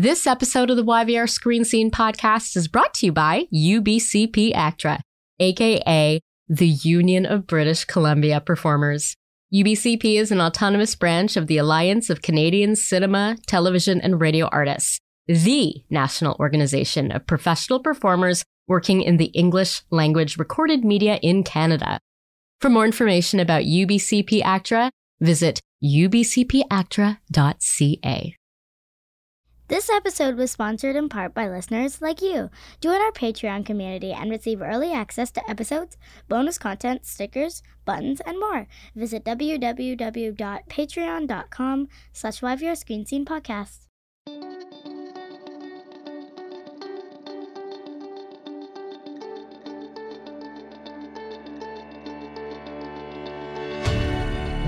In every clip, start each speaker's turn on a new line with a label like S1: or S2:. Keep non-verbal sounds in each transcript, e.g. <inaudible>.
S1: This episode of the YVR Screen Scene podcast is brought to you by UBCP ACTRA, aka the Union of British Columbia Performers. UBCP is an autonomous branch of the Alliance of Canadian Cinema, Television, and Radio Artists, the national organization of professional performers working in the English language recorded media in Canada. For more information about UBCP ACTRA, visit ubcpactra.ca.
S2: This episode was sponsored in part by listeners like you. Join our Patreon community and receive early access to episodes, bonus content, stickers, buttons, and more. Visit www.patreon.com slash YVR Screen Scene Podcast.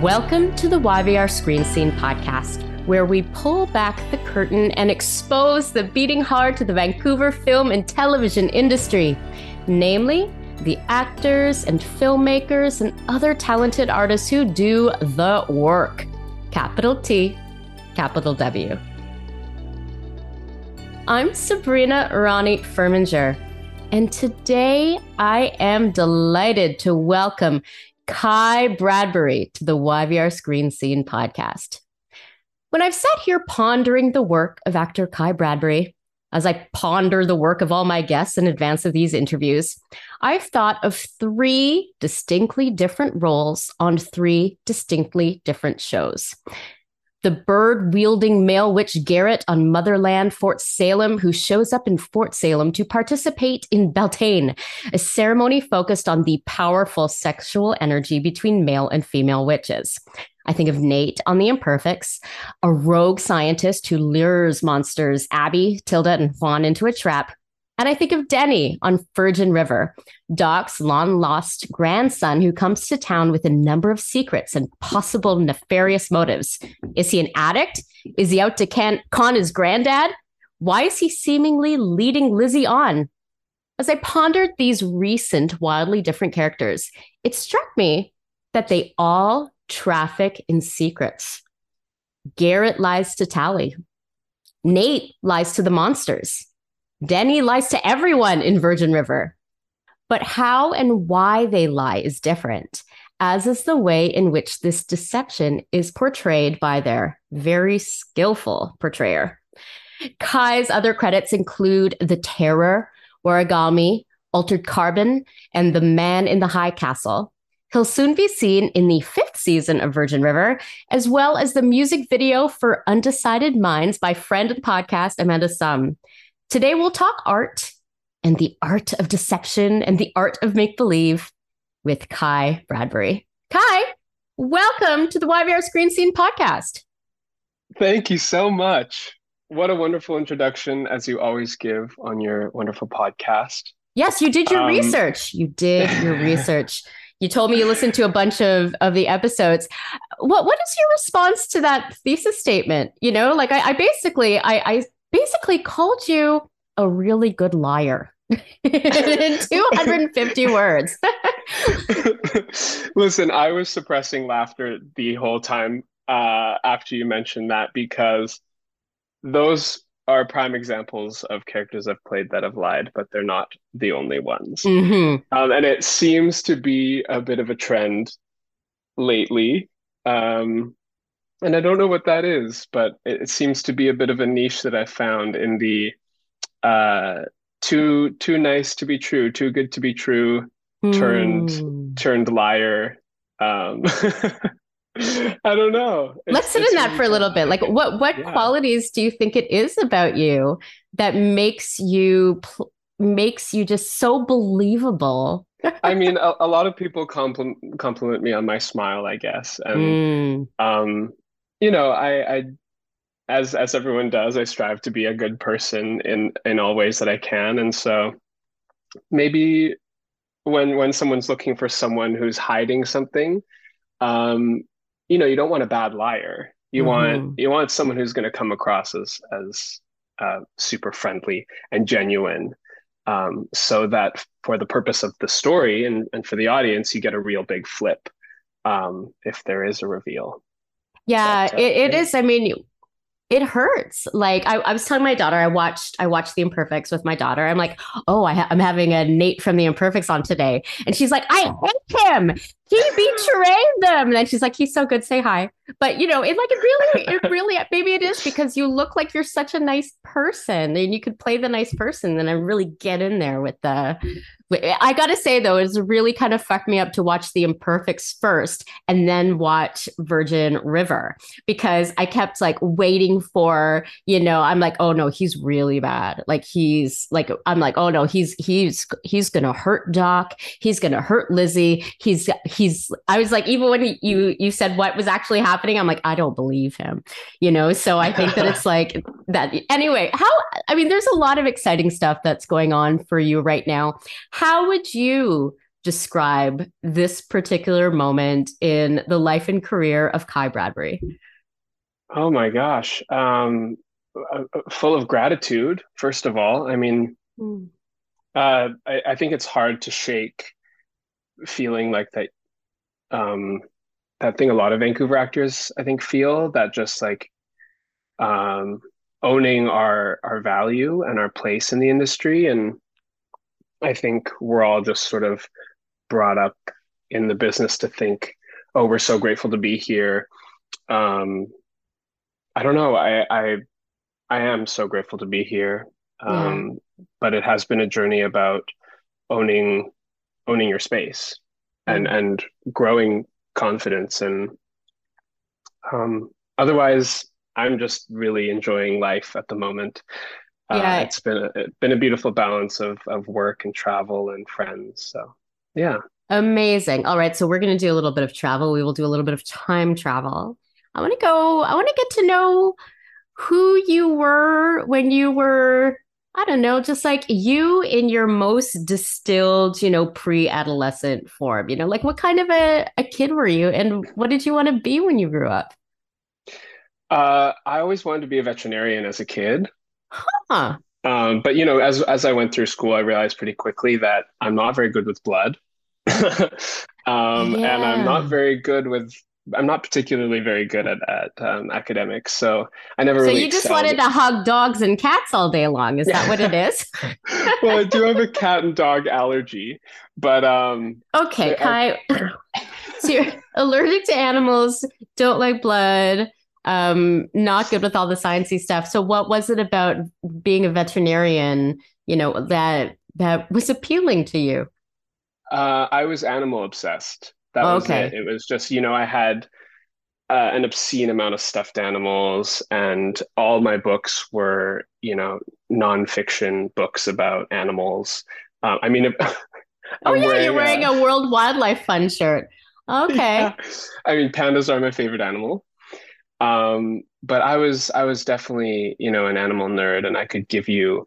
S1: Welcome to the YVR Screen Scene Podcast where we pull back the curtain and expose the beating heart of the Vancouver film and television industry, namely the actors and filmmakers and other talented artists who do the work. Capital T, capital W. I'm Sabrina Ronnie Furminger, and today I am delighted to welcome Kai Bradbury to the YVR Screen Scene podcast. When I've sat here pondering the work of actor Kai Bradbury, as I ponder the work of all my guests in advance of these interviews, I've thought of three distinctly different roles on three distinctly different shows. The bird wielding male witch Gerit on Motherland, Fort Salem, who shows up in Fort Salem to participate in Beltane, a ceremony focused on the powerful sexual energy between male and female witches. I think of Nate on The Imperfects, a rogue scientist who lures monsters Abbi, Tilda, and Juan into a trap. And I think of Denny on Virgin River, Doc's long lost grandson who comes to town with a number of secrets and possible nefarious motives. Is he an addict? Is he out to can- con his granddad? Why is he seemingly leading Lizzie on? As I pondered these recent, wildly different characters, it struck me that they all traffic in secrets. Gerit lies to Tally. Nate lies to the monsters. Denny lies to everyone in Virgin River. But how and why they lie is different, as is the way in which this deception is portrayed by their very skillful portrayer. Kai's other credits include The Terror, Warigami, Altered Carbon, and The Man in the High Castle. He'll soon be seen in the fifth season of Virgin River, as well as the music video for Undecided Minds by friend of the podcast, Amanda Sum. Today, we'll talk art and the art of deception and the art of make believe with Kai Bradbury. Kai, welcome to the YVR Screen Scene podcast.
S3: Thank you so much. What a wonderful introduction, as you always give on your wonderful podcast.
S1: Yes, you did your um, research. You did your <laughs> research. You told me you listened to a bunch of of the episodes. What what is your response to that thesis statement? You know, like I, I basically I, I basically called you a really good liar in <laughs> 250 words. <laughs>
S3: Listen, I was suppressing laughter the whole time uh, after you mentioned that because those are prime examples of characters I've played that have lied, but they're not the only ones. Mm-hmm. Um, and it seems to be a bit of a trend lately. Um, and I don't know what that is, but it, it, seems to be a bit of a niche that I found in the uh, too too nice to be true, too good to be true, turned mm. turned liar. Um, <laughs> I don't know.
S1: It's, Let's sit in that for a little bit. Like, what what yeah. qualities do you think it is about you that makes you pl- makes you just so believable?
S3: I mean, a, a, lot of people compliment compliment me on my smile, I guess, and mm. um, you know, I, I as as everyone does, I strive to be a good person in in all ways that I can, and so maybe when when someone's looking for someone who's hiding something um, you know you don't want a bad liar. You mm-hmm. want you want someone who's going to come across as as uh, super friendly and genuine um, so that for the purpose of the story and, and for the audience you get a real big flip um, if there is a reveal
S1: yeah but, uh, it, it is i mean it hurts. Like I, I was telling my daughter, I watched I watched The Imperfects with my daughter. I'm like, oh, I am having a Nate from The Imperfects on today, and she's like, I hate him. He betrayed them. And then she's like, he's so good. Say hi. But you know, it like it really, it really, maybe it is because you look like you're such a nice person, and you could play the nice person, and I really get in there with the I gotta say though, it's really kind of fucked me up to watch The Imperfects first and then watch Virgin River because I kept like waiting for, you know, I'm like, oh no, he's really bad. Like he's like, I'm like, oh no, he's he's he's gonna hurt Doc. He's gonna hurt Lizzie. He's he's. I was like, even when you you said what was actually happening, I'm like, I don't believe him, you know. So I think that it's like that. Anyway, how? I mean, there's a lot of exciting stuff that's going on for you right now how would you describe this particular moment in the life and career of Kai Bradbury?
S3: Oh my gosh. Um, uh, uh, full of gratitude, first of all. I mean, mm. uh, I, I, think it's hard to shake feeling like that. Um, that thing a lot of Vancouver actors, I think, feel that just like um, owning our our value and our place in the industry and I think we're all just sort of brought up in the business to think, oh, we're so grateful to be here. Um, I don't know. I, I, I am so grateful to be here. Um, yeah. but it has been a journey about owning, owning your space and, mm. and growing confidence. And, um, otherwise I'm just really enjoying life at the moment. Uh, yeah. Uh, it's been a, it's been a beautiful balance of of work and travel and friends. So yeah.
S1: Amazing. All right. So we're going to do a little bit of travel. We will do a little bit of time travel. I want to go, I want to get to know who you were when you were, I don't know, just like you in your most distilled, you know, pre adolescent form. You know, like what kind of a, a kid were you and what did you want to be when you grew up?
S3: Uh, I always wanted to be a veterinarian as a kid.
S1: Huh.
S3: Um, but you know, as as I went through school, I realized pretty quickly that I'm not very good with blood, <laughs> um, yeah. and I'm not very good with. I'm not particularly very good at at um, academics, so I never. So really
S1: you just wanted to hug dogs and cats all day long? Is that what it <laughs> is?
S3: well, I do have a cat and dog allergy, but um.
S1: Okay, Kai. <coughs> so you're allergic to animals, don't like blood um not good with all the sciencey stuff. So what was it about being a veterinarian you know that that was appealing to you?
S3: Uh i was animal obsessed. That was okay. it. It was just you know i had uh, an obscene amount of stuffed animals and all my books were you know nonfiction books about animals. Uh, i mean <laughs>
S1: oh yeah wearing, you're wearing a, a world wildlife fund shirt. <laughs> Okay. Yeah.
S3: i mean pandas are my favorite animal um, but I was I was definitely you know an animal nerd, and I could give you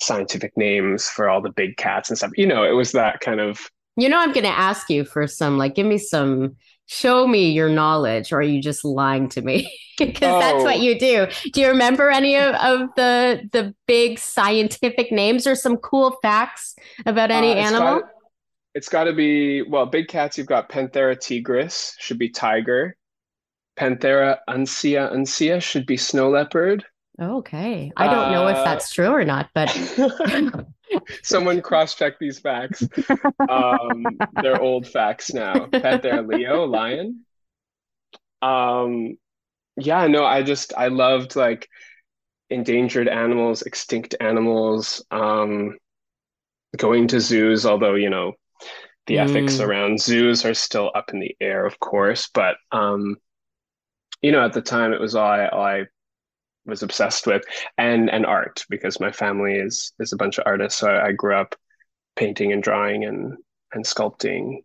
S3: scientific names for all the big cats and stuff. You know, it was that kind of.
S1: You know, I'm going to ask you for some like, give me some, show me your knowledge, or are you just lying to me? <laughs> Because oh. that's what oh. you do. Do you remember any of, of the the big scientific names or some cool facts about any uh, animal?
S3: Got, it's got to be well, big cats. You've got Panthera tigris, should be tiger. Panthera uncia uncia should be snow leopard.
S1: Okay. I don't know if uh, that's true or not, but <laughs>
S3: someone cross check these facts. Um, they're old facts now. Panthera leo, lion. Um, yeah, no, I just I loved like endangered animals, extinct animals, um, going to zoos, although, you know, the mm. ethics around zoos are still up in the air, of course, but um you know, at the time it was all I, all I was obsessed with and and art because my family is is a bunch of artists. So I, I grew up painting and drawing and and sculpting.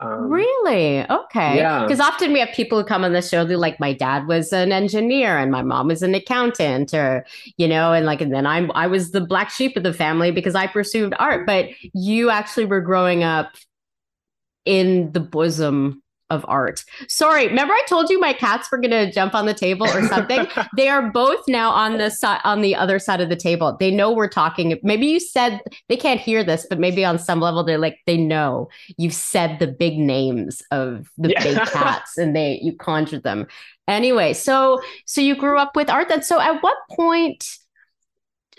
S1: Um, really? Okay. Yeah. Because often we have people who come on the show who like my dad was an engineer and my mom was an accountant, or you know, and like and then I'm I was the black sheep of the family because I pursued art. But you actually were growing up in the bosom of art. Sorry, remember I told you my cats were going to jump on the table or something? <laughs> they are both now on the side on the other side of the table. They know we're talking. Maybe you said they can't hear this, but maybe on some level they're like they know you've said the big names of the yeah. big <laughs> cats and they you conjured them. Anyway, so so you grew up with art then. So at what point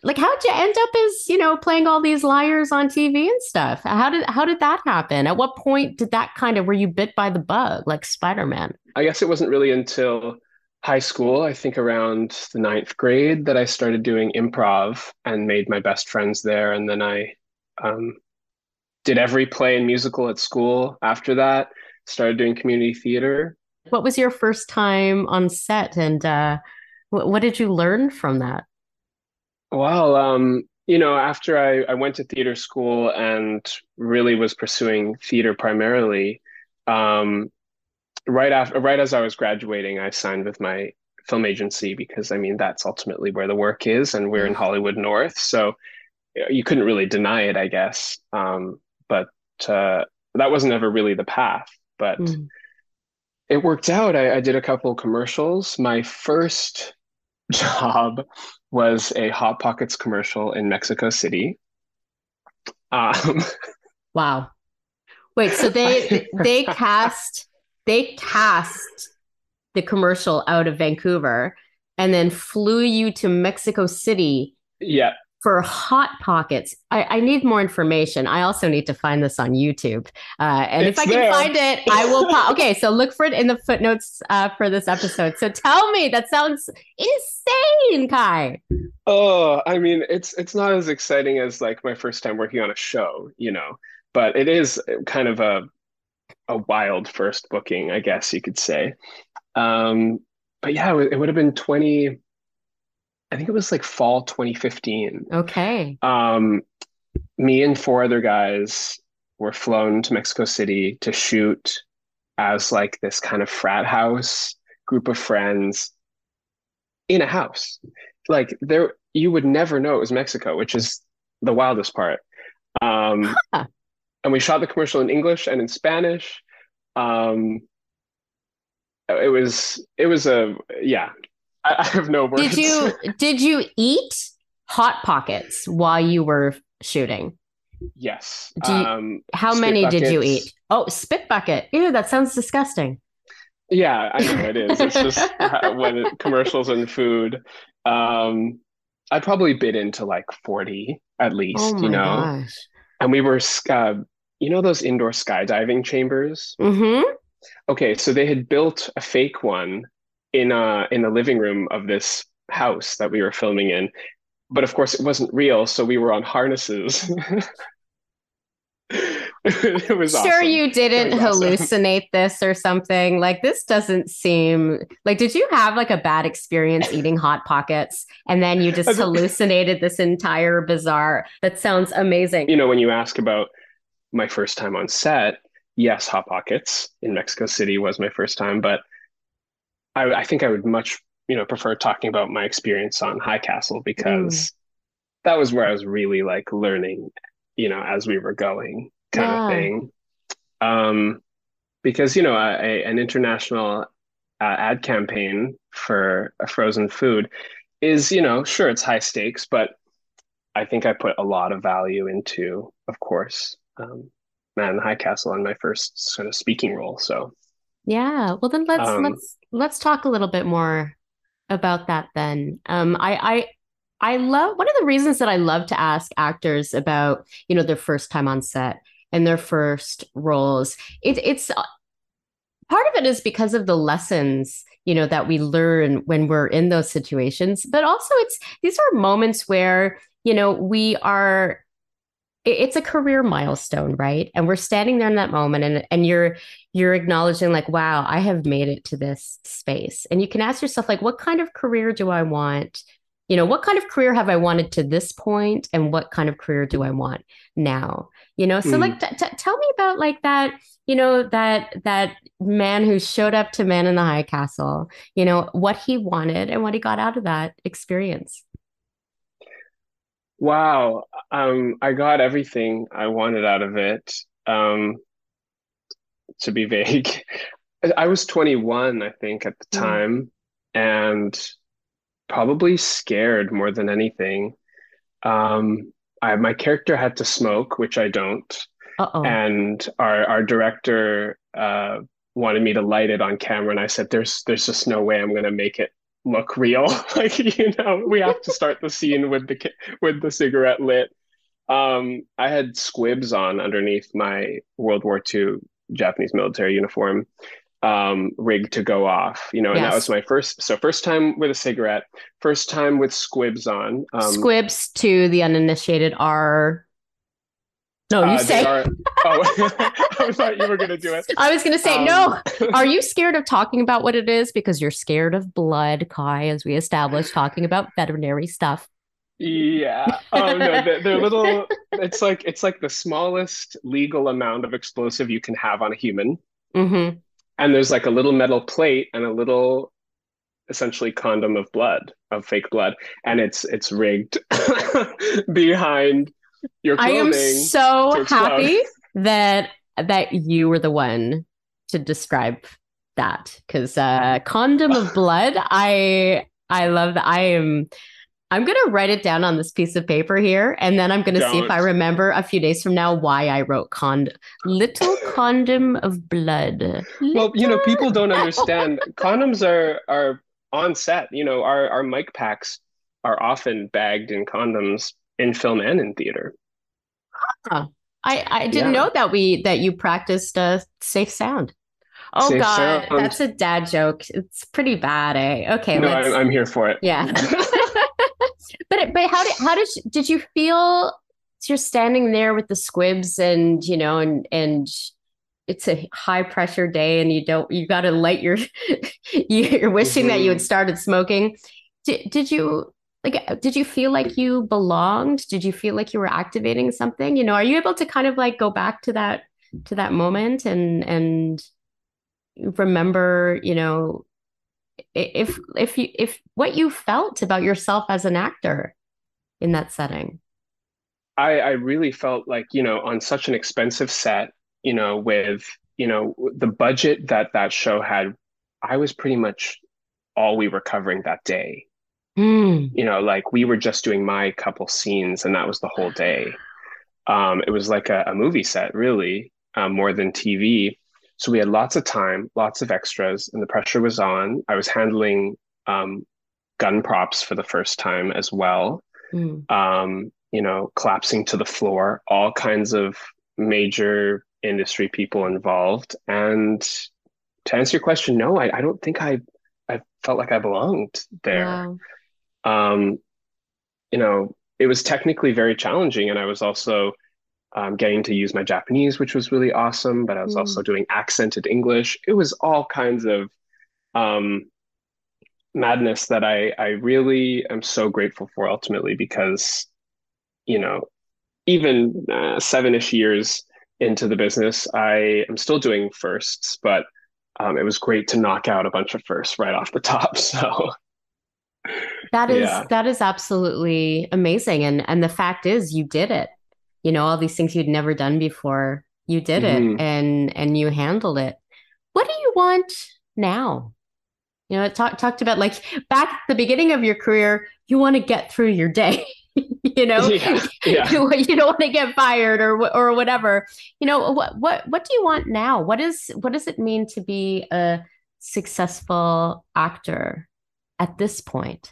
S1: like how'd you end up as you know playing all these liars on tv and stuff? How did how did that happen? At what point did that kind of were you bit by the bug like spider-man?
S3: I guess it wasn't really until high school i think around the ninth grade that i started doing improv and made my best friends there. And then i um, did every play and musical at school after that started doing community theater.
S1: What was your first time on set? And uh, what, what did you learn from that
S3: well, um, you know, after I, I went to theater school and really was pursuing theater primarily, um, right after, right as I was graduating, I signed with my film agency because I mean that's ultimately where the work is, and we're in Hollywood North, so you couldn't really deny it, I guess. Um, but uh, that wasn't ever really the path. But mm. it worked out. I, I did a couple commercials. My first job was a Hot Pockets commercial in Mexico City. Um, <laughs>
S1: wow. Wait, so they <laughs> they cast they cast the commercial out of Vancouver and then flew you to Mexico City.
S3: Yeah
S1: for Hot Pockets. I, I, need more information. I also need to find this on YouTube. Uh, and it's if I can find it, I will. Po- okay, so look for it in the footnotes uh, for this episode. So tell me, that sounds insane, Kai.
S3: Oh, I mean, it's it's not as exciting as like my first time working on a show, you know, but it is kind of a a wild first booking, I guess you could say. Um, but yeah, it would have been twenty. I think it was like fall 2015.
S1: Okay.
S3: Um, me and four other guys were flown to Mexico City to shoot as like this kind of frat house group of friends in a house. Like there, you would never know it was Mexico, which is the wildest part. Um, huh. And we shot the commercial in English and in Spanish. Um, it was it was a yeah <laughs> I, I have no words.
S1: Did you <laughs> did you eat hot pockets while you were shooting?
S3: Yes.
S1: You, um, how many buckets. did you eat? Oh, spit bucket. Ew, that sounds disgusting.
S3: Yeah, I know it is. It's just <laughs> when it, commercials and food. Um, I probably bit into like 40 at least, oh you know. Gosh. And we were uh, you know those indoor skydiving chambers?
S1: Mm-hmm.
S3: Okay, so they had built a fake one in uh in the living room of this house that we were filming in. But of course it wasn't real so we were on harnesses. <laughs>
S1: It was sure awesome. you didn't hallucinate awesome. this or something? Like this doesn't seem like did you have like a bad experience eating hot pockets and then you just <laughs> hallucinated this entire bizarre that sounds amazing.
S3: You know when you ask about my first time on set yes hot pockets in mexico city was my first time but I, I think I would much you know prefer talking about my experience on High Castle because mm. that was where I was really like learning, you know, as we were going kind yeah. of thing. Um, because you know, a, a, an international uh, ad campaign for a frozen food is you know sure it's high stakes, but I think I put a lot of value into, of course, um, Man High Castle on my first sort of speaking role. So
S1: yeah. Well, then let's um, let's let's talk a little bit more about that. Then, um, I I I love one of the reasons that I love to ask actors about you know their first time on set and their first roles. It, it's uh, part of it is because of the lessons you know that we learn when we're in those situations, but also it's these are moments where you know we are it's a career milestone right? And we're standing there in that moment and and you're you're acknowledging like wow i have made it to this space. And you can ask yourself like what kind of career do i want? You know what kind of career have i wanted to this point and what kind of career do i want now? You know so mm. like t- t- tell me about like that you know that that man who showed up to man in the high castle you know what he wanted and what he got out of that experience
S3: Wow. Um, I got everything I wanted out of it. Um, to be <laughs> vague. I was 21, I think, at the
S1: Mm.
S3: time, and probably scared more than anything. Um, I, my character had to smoke, which I don't,
S1: Uh-oh.
S3: and our our director uh, wanted me to light it on camera, and I said, "There's there's just no way I'm gonna make it look real. <laughs> Like, you know, we have to start the scene with the with the cigarette lit." Um, I had squibs on underneath my World War II Japanese military uniform, um, rigged to go off, you know, and that was my first, so first time with a cigarette, first time with squibs on. Um,
S1: Squibs to the uninitiated are. No, you
S3: uh,
S1: say.
S3: are, oh, <laughs> I thought you were gonna do it.
S1: I was going to say,
S3: Um,
S1: no. <laughs> Are you scared of talking about what it is? Because you're scared of blood, Kai, as we established, talking about veterinary stuff.
S3: Yeah. <laughs> Oh no, they're, they're little. It's like it's like the smallest legal amount of explosive you can have on a human,
S1: Mm-hmm.
S3: and there's like a little metal plate and a little, essentially condom of blood, of fake blood, and it's it's rigged behind your
S1: I am so happy <laughs> that that you were the one to describe that because uh condom of blood i i love that i am i'm gonna write it down on this piece of paper here and then i'm gonna see if i remember a few days from now why i wrote cond little <laughs> condom of blood
S3: Well, you know, people don't <laughs> understand. Condoms are are on set. You know, our our mic packs are often bagged in condoms in film and in theater.
S1: i i didn't
S3: Yeah.
S1: know that we that you practiced uh safe sound oh
S3: Safe
S1: god
S3: sound.
S1: that's a dad joke it's pretty bad eh okay
S3: No, I'm, I'm here for it.
S1: Yeah. <laughs> <laughs> but but how did how did you, did you feel so you're standing there with the squibs and you know and and it's a high pressure day and you don't you got to light your <laughs> you're wishing that you had
S3: Mhm.
S1: started smoking did, did you like uh, did you feel like you belonged? Did you feel like you were activating something? You know are you able to kind of like go back to that to that moment and and remember you know if if you if what you felt about yourself as an actor in that setting?
S3: I, I really felt like, you know, on such an expensive set, you know, with, you know, the budget that that show had, I was pretty much all we were covering that day.
S1: Hmm.
S3: You know, like we were just doing my couple scenes and that was the whole day. Um, it was like a, a movie set, really, um, more than TV. So we had lots of time, lots of extras, and the pressure was on. I was handling um, gun props for the first time as well.
S1: Hmm.
S3: Um, you know, collapsing to the floor, all kinds of major industry people involved. And to answer your question, no, I, I don't think I I felt like I belonged there.
S1: Wow.
S3: Um, you know, it was technically very challenging, and I was also um, getting to use my Japanese, which was really awesome. But I was
S1: Mm.
S3: also doing accented English. It was all kinds of um, madness that I I really am so grateful for ultimately because, you know, even uh, seven-ish years into the business, I am still doing firsts, but um, it was great to knock out a bunch of firsts right off the top. <laughs> So.
S1: That is
S3: Yeah.
S1: that is absolutely amazing. And and the fact is you did it. You know, all these things you'd never done before, you did
S3: Mhm.
S1: it and and you handled it. What do you want now? You know, it talk, talked about like back at the beginning of your career, you want to get through your day. <laughs> You know,
S3: Yeah, yeah. <laughs>
S1: you, you don't want to get fired or or whatever. You know, what what what do you want now? What is what does it mean to be a successful actor at this point?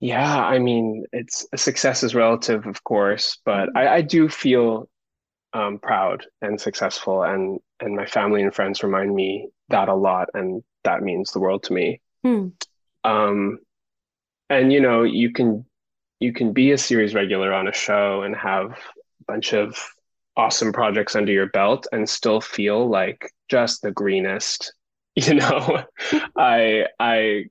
S3: Yeah, I mean, it's success is relative, of course, but I, I do feel um, proud and successful, and and my family and friends remind me that a lot, and that means the world to me.
S1: Hmm.
S3: Um, and you know, you can you can be a series regular on a show and have a bunch of awesome projects under your belt and still feel like just the greenest. <laughs> You know, <laughs> I I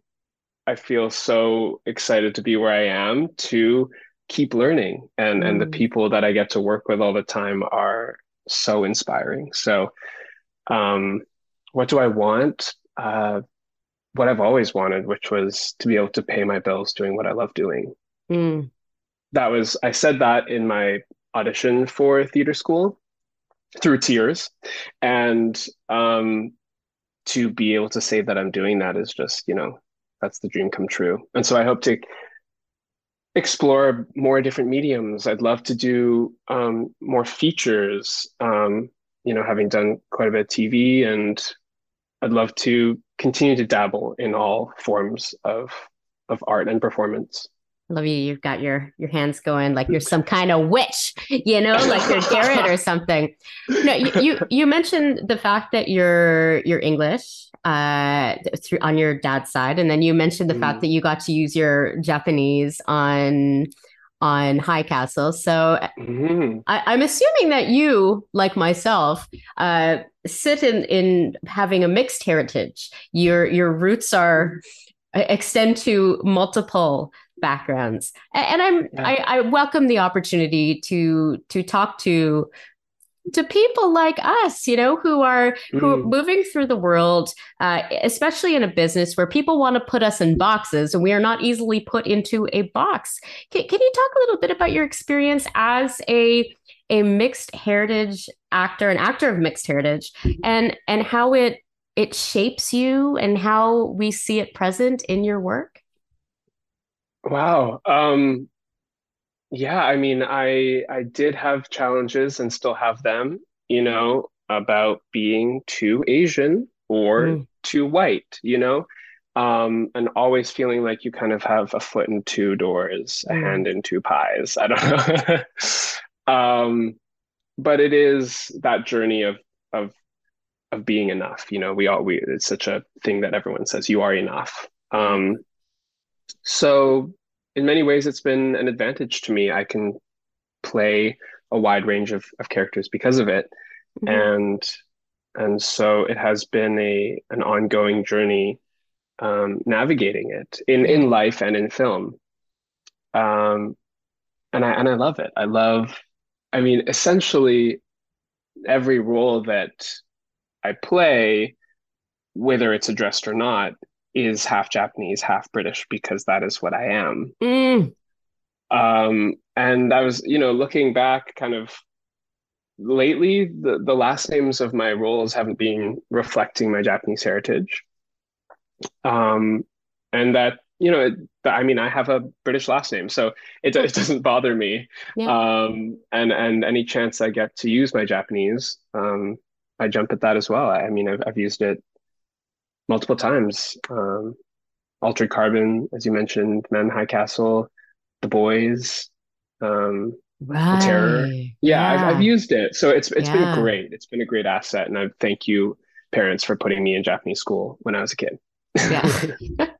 S3: I feel so excited to be where I am to keep learning and and the
S1: Mm.
S3: people that I get to work with all the time are so inspiring. So um what do I want? Uh what I've always wanted, which was to be able to pay my bills doing what I love doing.
S1: Mm.
S3: That was I said that in my audition for theater school through tears. And um to be able to say that I'm doing that is just, you know, that's the dream come true. And so I hope to explore more different mediums. I'd love to do um, more features, um, you know, having done quite a bit of TV, and I'd love to continue to dabble in all forms of of art and performance.
S1: I love you. You've got your your hands going like you're some kind of witch, you know, like you're Gerit or something. No, you, you, you mentioned the fact that you're you're English uh through on your dad's side, and then you mentioned the mm. fact that you got to use your Japanese on on High Castle. So mm-hmm. I, am assuming that you, like myself, uh, sit in in having a mixed heritage. Your your roots are extend to multiple backgrounds and i'm yeah. I, I welcome the opportunity to to talk to to people like us, you know, who are mm. who are mm. moving through the world, uh, especially in a business where people want to put us in boxes, and we are not easily put into a box. Can, can you talk a little bit about your experience as a a mixed heritage actor, an actor of mixed heritage, and and how it it shapes you and how we see it present in your work?
S3: Wow. Um, yeah, I mean, I I did have challenges and still have them, you know, about being too Asian or mm. too white, you know, um, and always feeling like you kind of have a foot in two doors, a mm. hand in two pies. I don't know. <laughs> um, but it is that journey of of of being enough. You know, we all we it's such a thing that everyone says you are enough. Um, so in many ways, it's been an advantage to me. I can play a wide range of, of characters because of it. Mm-hmm. And and so it has been a an ongoing journey um, navigating it in in life and in film. Um, and I and I love it. I love. I mean, essentially, every role that I play, whether it's addressed or not, is half Japanese, half British because that is what I am. Mm. Um, and I was, you know, looking back kind of lately, the, the last names of my roles haven't been reflecting my Japanese heritage. Um, and that, you know, it, I mean, I have a British last name, so it, it doesn't bother me. Yeah. Um, and, and any chance I get to use my Japanese, um, I jump at that as well. I, mean, I've, I've used it multiple times. Um, Altered Carbon, as you mentioned, Men High Castle, The Boys, um, right. The Terror. Yeah, yeah. I've, I've, used it, so it's it's yeah. been great. It's been a great asset, and I thank you, parents, for putting me in Japanese school when I was a kid.
S1: Yeah. <laughs> <laughs>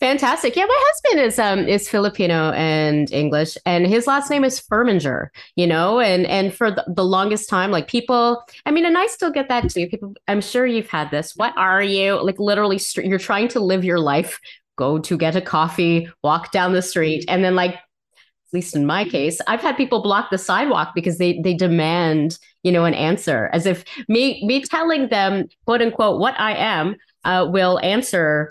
S1: Fantastic. Yeah, my husband is um is Filipino and English and his last name is Furminger, you know, and and for the, the longest time like people I mean and I still get that too. People I'm sure you've had this. What are you? Like literally you're trying to live your life, go to get a coffee, walk down the street and then like at least in my case, I've had people block the sidewalk because they they demand, you know, an answer as if me me telling them quote unquote what I am uh, will answer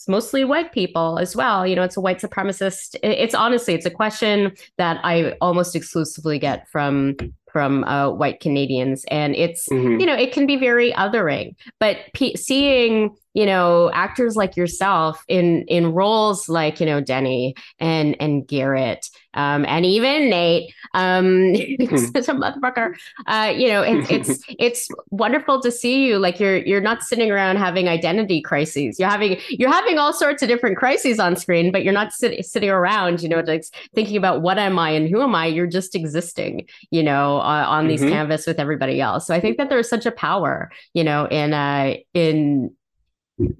S1: it's mostly white people as well. You know, it's a white supremacist. It's honestly, it's a question that I almost exclusively get from from uh, white Canadians, and it's mm-hmm. you know it can be very othering. But p- seeing you know actors like yourself in in roles like you know Denny and and Gerit um, and even Nate, um, <laughs> such a motherfucker. Uh, you know, it, it's <laughs> it's wonderful to see you. Like you're you're not sitting around having identity crises. You're having you're having all sorts of different crises on screen, but you're not sit, sitting around, you know, like thinking about what am I and who am I. You're just existing, you know, uh, on these mm-hmm. canvas with everybody else. So I think that there's such a power, you know, in uh in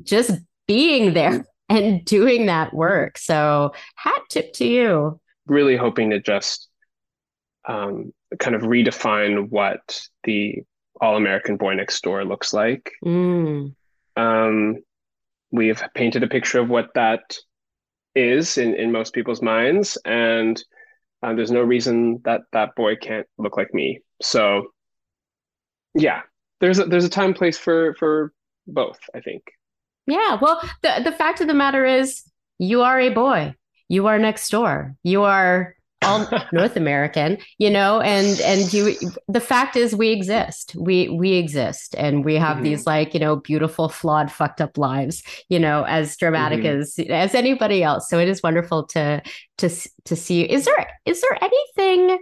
S1: just being there and doing that work. So hat tip to you
S3: really hoping to just um, kind of redefine what the all American boy next door looks like. Mm. Um, we've painted a picture of what that is in, in most people's minds, and uh, there's no reason that that boy can't look like me. So, yeah, there's a, there's a time place for for both. I think.
S1: Yeah. Well, the the fact of the matter is, you are a boy you are next door. You are all <laughs> North American, you know, and and you the fact is we exist. We we exist and we have mm-hmm. these like, you know, beautiful, flawed, fucked up lives, you know, as dramatic mm-hmm. as as anybody else. So it is wonderful to to to see. you. Is there is there anything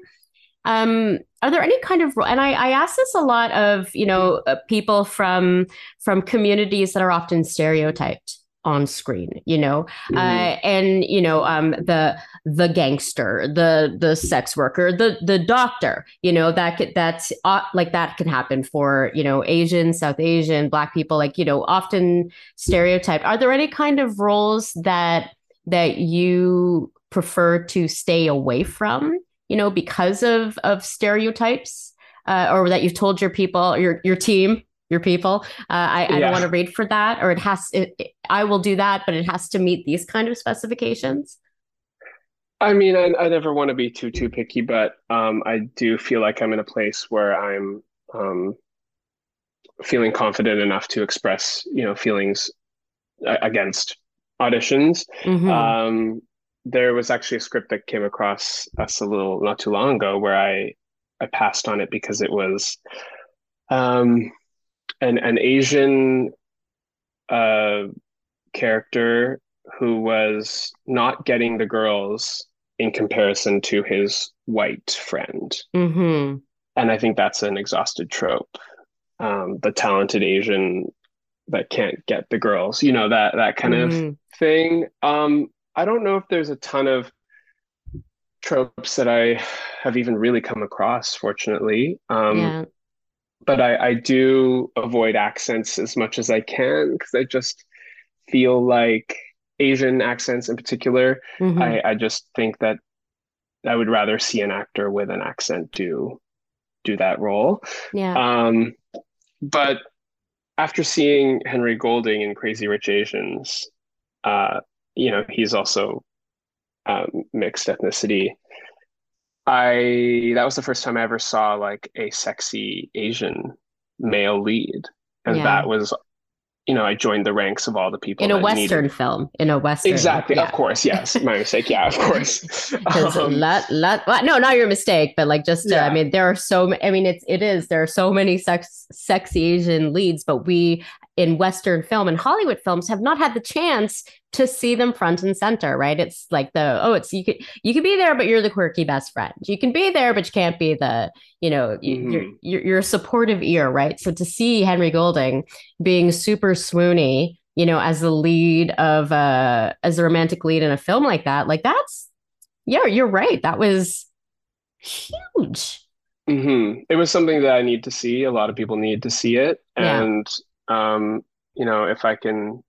S1: um are there any kind of and I, I ask this a lot of you know uh, people from from communities that are often stereotyped on screen you know? Mm-hmm. uh, and you know um the the gangster the the sex worker the the doctor you know that could that's uh, like that can happen for you know asian south asian black people like you know often stereotyped. Are there any kind of roles that that you prefer to stay away from you know because of of stereotypes uh, or that you've told your people your your team your people. Uh, I, I yeah. don't want to read for that, or it has. It, it, I will do that, but it has to meet these kind of specifications.
S3: I mean, I, I never want to be too too picky, but um, I do feel like I'm in a place where I'm um, feeling confident enough to express, you know, feelings against auditions. Mm-hmm. Um, there was actually a script that came across us a little not too long ago where I I passed on it because it was um, an an Asian uh, character who was not getting the girls in comparison to his white friend. Mm-hmm. And I think that's an exhausted trope. Um, the talented Asian that can't get the girls, you know, that that kind mm-hmm. of thing. Um, I don't know if there's a ton of tropes that I have even really come across, fortunately. Um, yeah but I, I do avoid accents as much as I can because I just feel like Asian accents in particular, mm-hmm. I, I just think that I would rather see an actor with an accent do do that role.
S1: Yeah.
S3: Um, but after seeing Henry Golding in Crazy Rich Asians, uh, you know, he's also um, mixed ethnicity. I that was the first time I ever saw like a sexy Asian male lead, and yeah. that was, you know, I joined the ranks of all the people
S1: in a Western needed. film. In a Western,
S3: exactly. Yeah. Of course, yes, my <laughs> mistake. Yeah, of course. <laughs>
S1: um, lot, lot, well, no, not your mistake, but like just, yeah. uh, I mean, there are so. I mean, it's it is there are so many sex sexy Asian leads, but we in Western film and Hollywood films have not had the chance to see them front and center, right? It's like the oh, it's you could you could be there, but you're the quirky best friend. You can be there, but you can't be the you know mm-hmm. you're, you're you're a supportive ear, right? So to see Henry Golding being super swoony, you know, as the lead of uh as a romantic lead in a film like that, like that's yeah, you're right. That was huge.
S3: Mm-hmm. It was something that I need to see. A lot of people need to see it, and um, you know, if I can,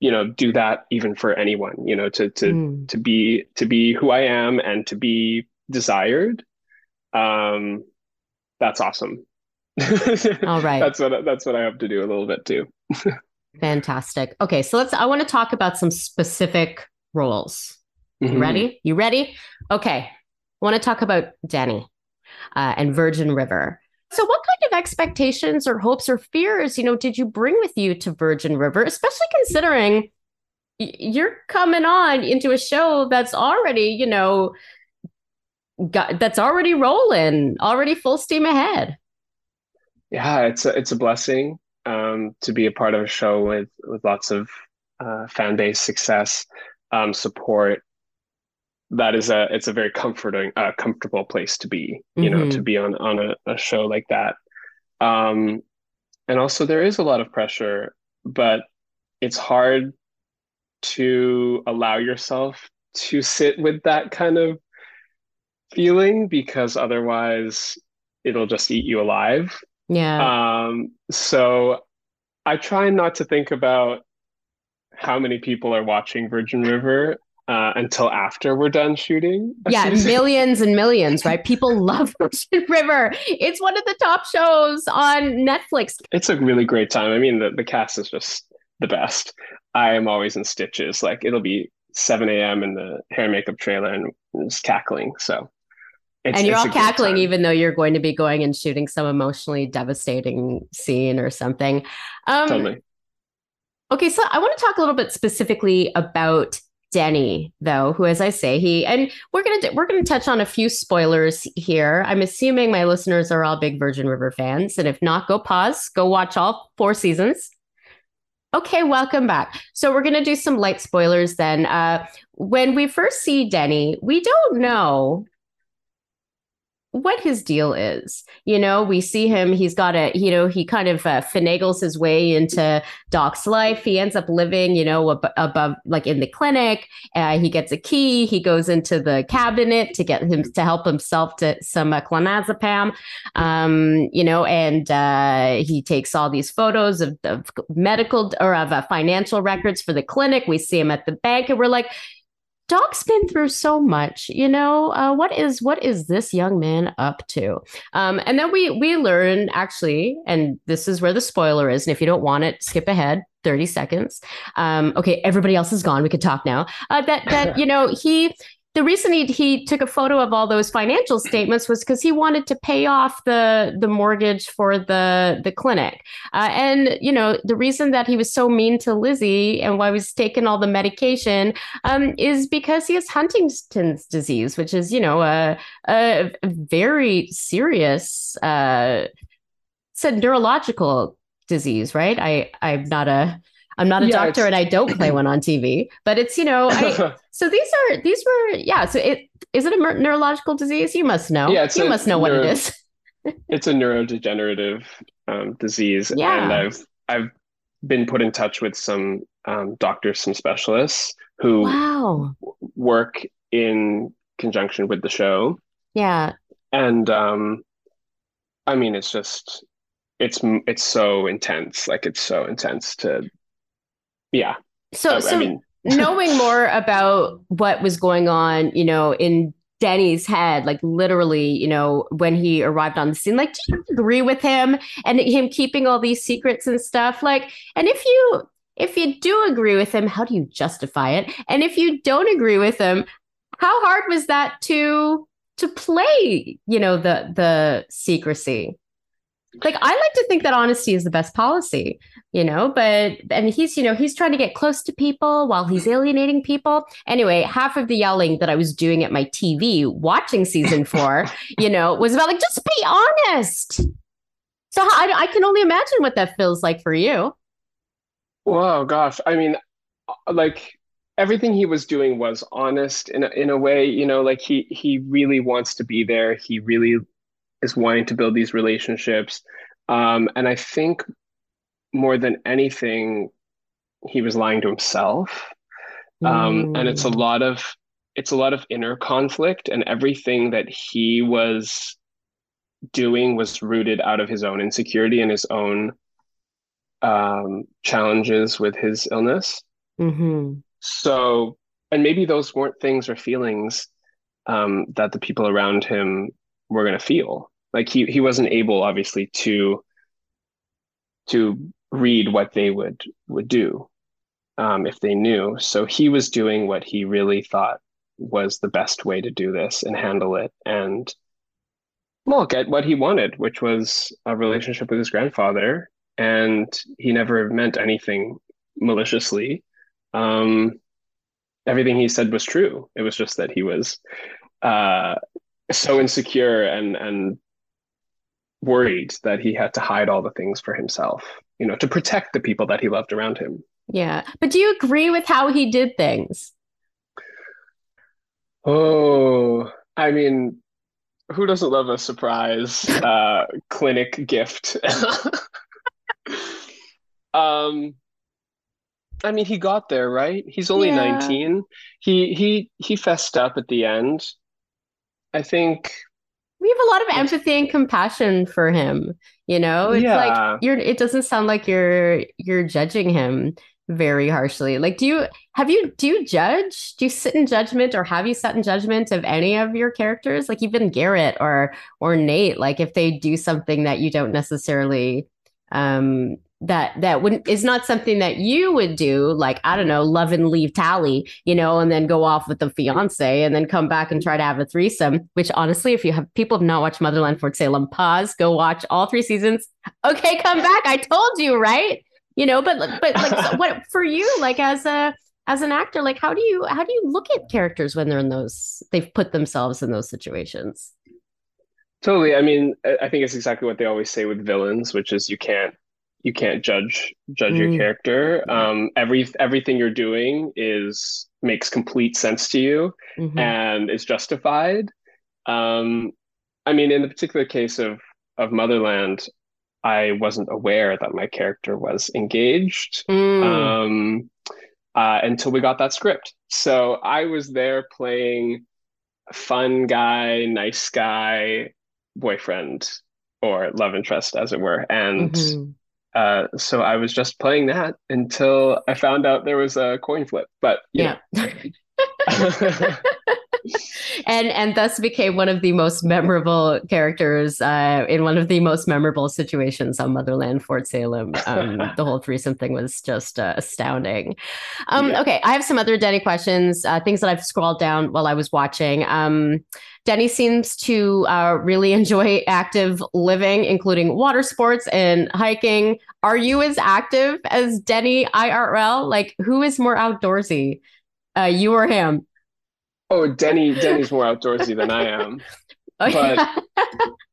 S3: you know, do that even for anyone, you know, to to mm. to be to be who I am and to be desired, um, that's awesome. <laughs>
S1: All right,
S3: that's what that's what I have to do a little bit too. <laughs>
S1: Fantastic. Okay, so let's. I want to talk about some specific roles. Mm-hmm. Ready? You ready? Okay. I want to talk about Danny uh, and Virgin River. So, what kind of expectations or hopes or fears, you know, did you bring with you to Virgin River, especially considering you're coming on into a show that's already, you know, got that's already rolling, already full steam ahead.
S3: Yeah, it's a, it's a blessing um, to be a part of a show with with lots of uh, fan base success, um, support, that is a it's a very comforting uh, comfortable place to be you mm-hmm. know to mm-hmm. be on on a, a show like that um and also there is a lot of pressure but it's hard to allow yourself to sit with that kind of feeling because otherwise it'll just eat you alive
S1: yeah
S3: um so i try not to think about how many people are watching virgin river uh, until after we're done shooting.
S1: Yeah, millions and millions, right? <laughs> People love <laughs> Virgin River. It's one of the top shows on Netflix.
S3: It's a really great time. I mean, the, the cast is just the best. I am always in stitches. Like it'll be 7 a.m. in the hair and makeup trailer and just cackling. So
S1: it's, and you're all cackling even though you're going to be going and shooting some emotionally devastating scene or something. Um,
S3: totally.
S1: Okay, so I want to talk a little bit specifically about Denny, though, who, as I say, he and we're gonna we're gonna touch on a few spoilers here. I'm assuming my listeners are all big Virgin River fans, and if not, go pause, go watch all four seasons. Okay, welcome back. So we're gonna do some light spoilers then. Uh, when we first see Denny, we don't know what his deal is. You know, we see him, he's got a, you know, he kind of uh, finagles his way into Doc's life. He ends up living, you know, ab- above, like in the clinic. Uh, he gets a key. He goes into the cabinet to get him to help himself to some uh, clonazepam, um, you know, and uh, he takes all these photos of, of medical or of uh, financial records for the clinic. We see him at the bank and we're like, Doc's been through so much, you know. Uh, what is what is this young man up to? Um, and then we we learn actually, and this is where the spoiler is. And if you don't want it, skip ahead thirty seconds. Um, okay, everybody else is gone. We could talk now. Uh, that that <laughs> you know he the reason he, he took a photo of all those financial statements was because he wanted to pay off the the mortgage for the the clinic. Uh, and you know the reason that he was so mean to lizzie and why he was taking all the medication um, is because he has huntington's disease which is you know a, a very serious uh, neurological disease right? I i'm not a I'm not a yeah, doctor and I don't play one on TV, but it's, you know, I, <laughs> so these are, these were, yeah. So it, is it a neurological disease? You must know. Yeah, you must know neuro, what it is. <laughs>
S3: it's a neurodegenerative um, disease. Yeah. And I've, I've been put in touch with some um, doctors, some specialists who
S1: wow.
S3: work in conjunction with the show.
S1: Yeah.
S3: And, um, I mean, it's just, it's, it's so intense. Like it's so intense to yeah.
S1: So, so I mean, <laughs> knowing more about what was going on, you know, in Denny's head, like literally, you know, when he arrived on the scene, like, do you agree with him and him keeping all these secrets and stuff? Like, and if you if you do agree with him, how do you justify it? And if you don't agree with him, how hard was that to to play, you know, the the secrecy? Like I like to think that honesty is the best policy, you know, but and he's, you know, he's trying to get close to people while he's alienating people. Anyway, half of the yelling that I was doing at my TV watching season <laughs> 4, you know, was about like just be honest. So I, I can only imagine what that feels like for you.
S3: Whoa, gosh. I mean, uh, like everything he was doing was honest in a, in a way, you know, like he he really wants to be there. He really is wanting to build these relationships. Um, and I think more than anything, he was lying to himself. Um, mm. And it's a mm. lot of it's a lot of inner conflict, and everything that he was doing was rooted out of his own insecurity and his own um, challenges with his illness.
S1: Mm-hmm.
S3: So, and maybe those weren't things or feelings um, that the people around him were going to feel like he he wasn't able obviously to to read what they would would do um, if they knew. So he was doing what he really thought was the best way to do this and handle it. And well get what he wanted which was a relationship with his grandfather. And he never meant anything maliciously. Um, everything he said was true. It was just that he was uh, so insecure and and worried that he had to hide all the things for himself, you know, to protect the people that he loved around him.
S1: Yeah. But do you agree with how he did things?
S3: Oh, I mean, who doesn't love a surprise <laughs> uh, clinic gift? <laughs> um, I mean, he got there, right? He's only yeah. 19. He he he fessed up at the end. I think
S1: we have a lot of empathy and compassion for him you know? It's yeah. like you're it doesn't sound like you're you're judging him very harshly. Like do you have you do you judge? Do you sit in judgment or have you sat in judgment of any of your characters? Like even Gerit or or nate like if they do something that you don't necessarily um that that wouldn't is not something that you would do like i don't know love and leave tally you know and then go off with the fiance and then come back and try to have a threesome which honestly if you have people have not watched motherland fort salem pause go watch all three seasons okay come back i told you right you know but but like what <laughs> for you like as a as an actor, like how do you how do you look at characters when they're in those they've put themselves in those situations?
S3: Totally. I mean, I think it's exactly what they always say with villains, which is you can't you can't judge judge mm. your character. Um, every everything you're doing is makes complete sense to you mm-hmm. and is justified. Um, I mean, in the particular case of of Motherland, I wasn't aware that my character was engaged mm. um, uh, until we got that script. So I was there playing fun guy, nice guy, boyfriend, or love interest, as it were, and. Mm-hmm. Uh, so I was just playing that until I found out there was a coin flip. But yeah. <laughs> <laughs>
S1: and and thus became one of the most memorable characters uh, in one of the most memorable situations on Motherland Fort Salem. Um, <laughs> the whole threesome thing was just uh, astounding. Um, yeah. Okay, I have some other Denny questions, uh, things that I've scrolled down while I was watching. Um, Denny seems to uh, really <laughs> enjoy active living, including water sports and hiking. Are you as active as Denny IRL? Like, who is more outdoorsy, uh, you or him?
S3: Oh, Denny, Denny's more outdoorsy than I am. <laughs> Oh, but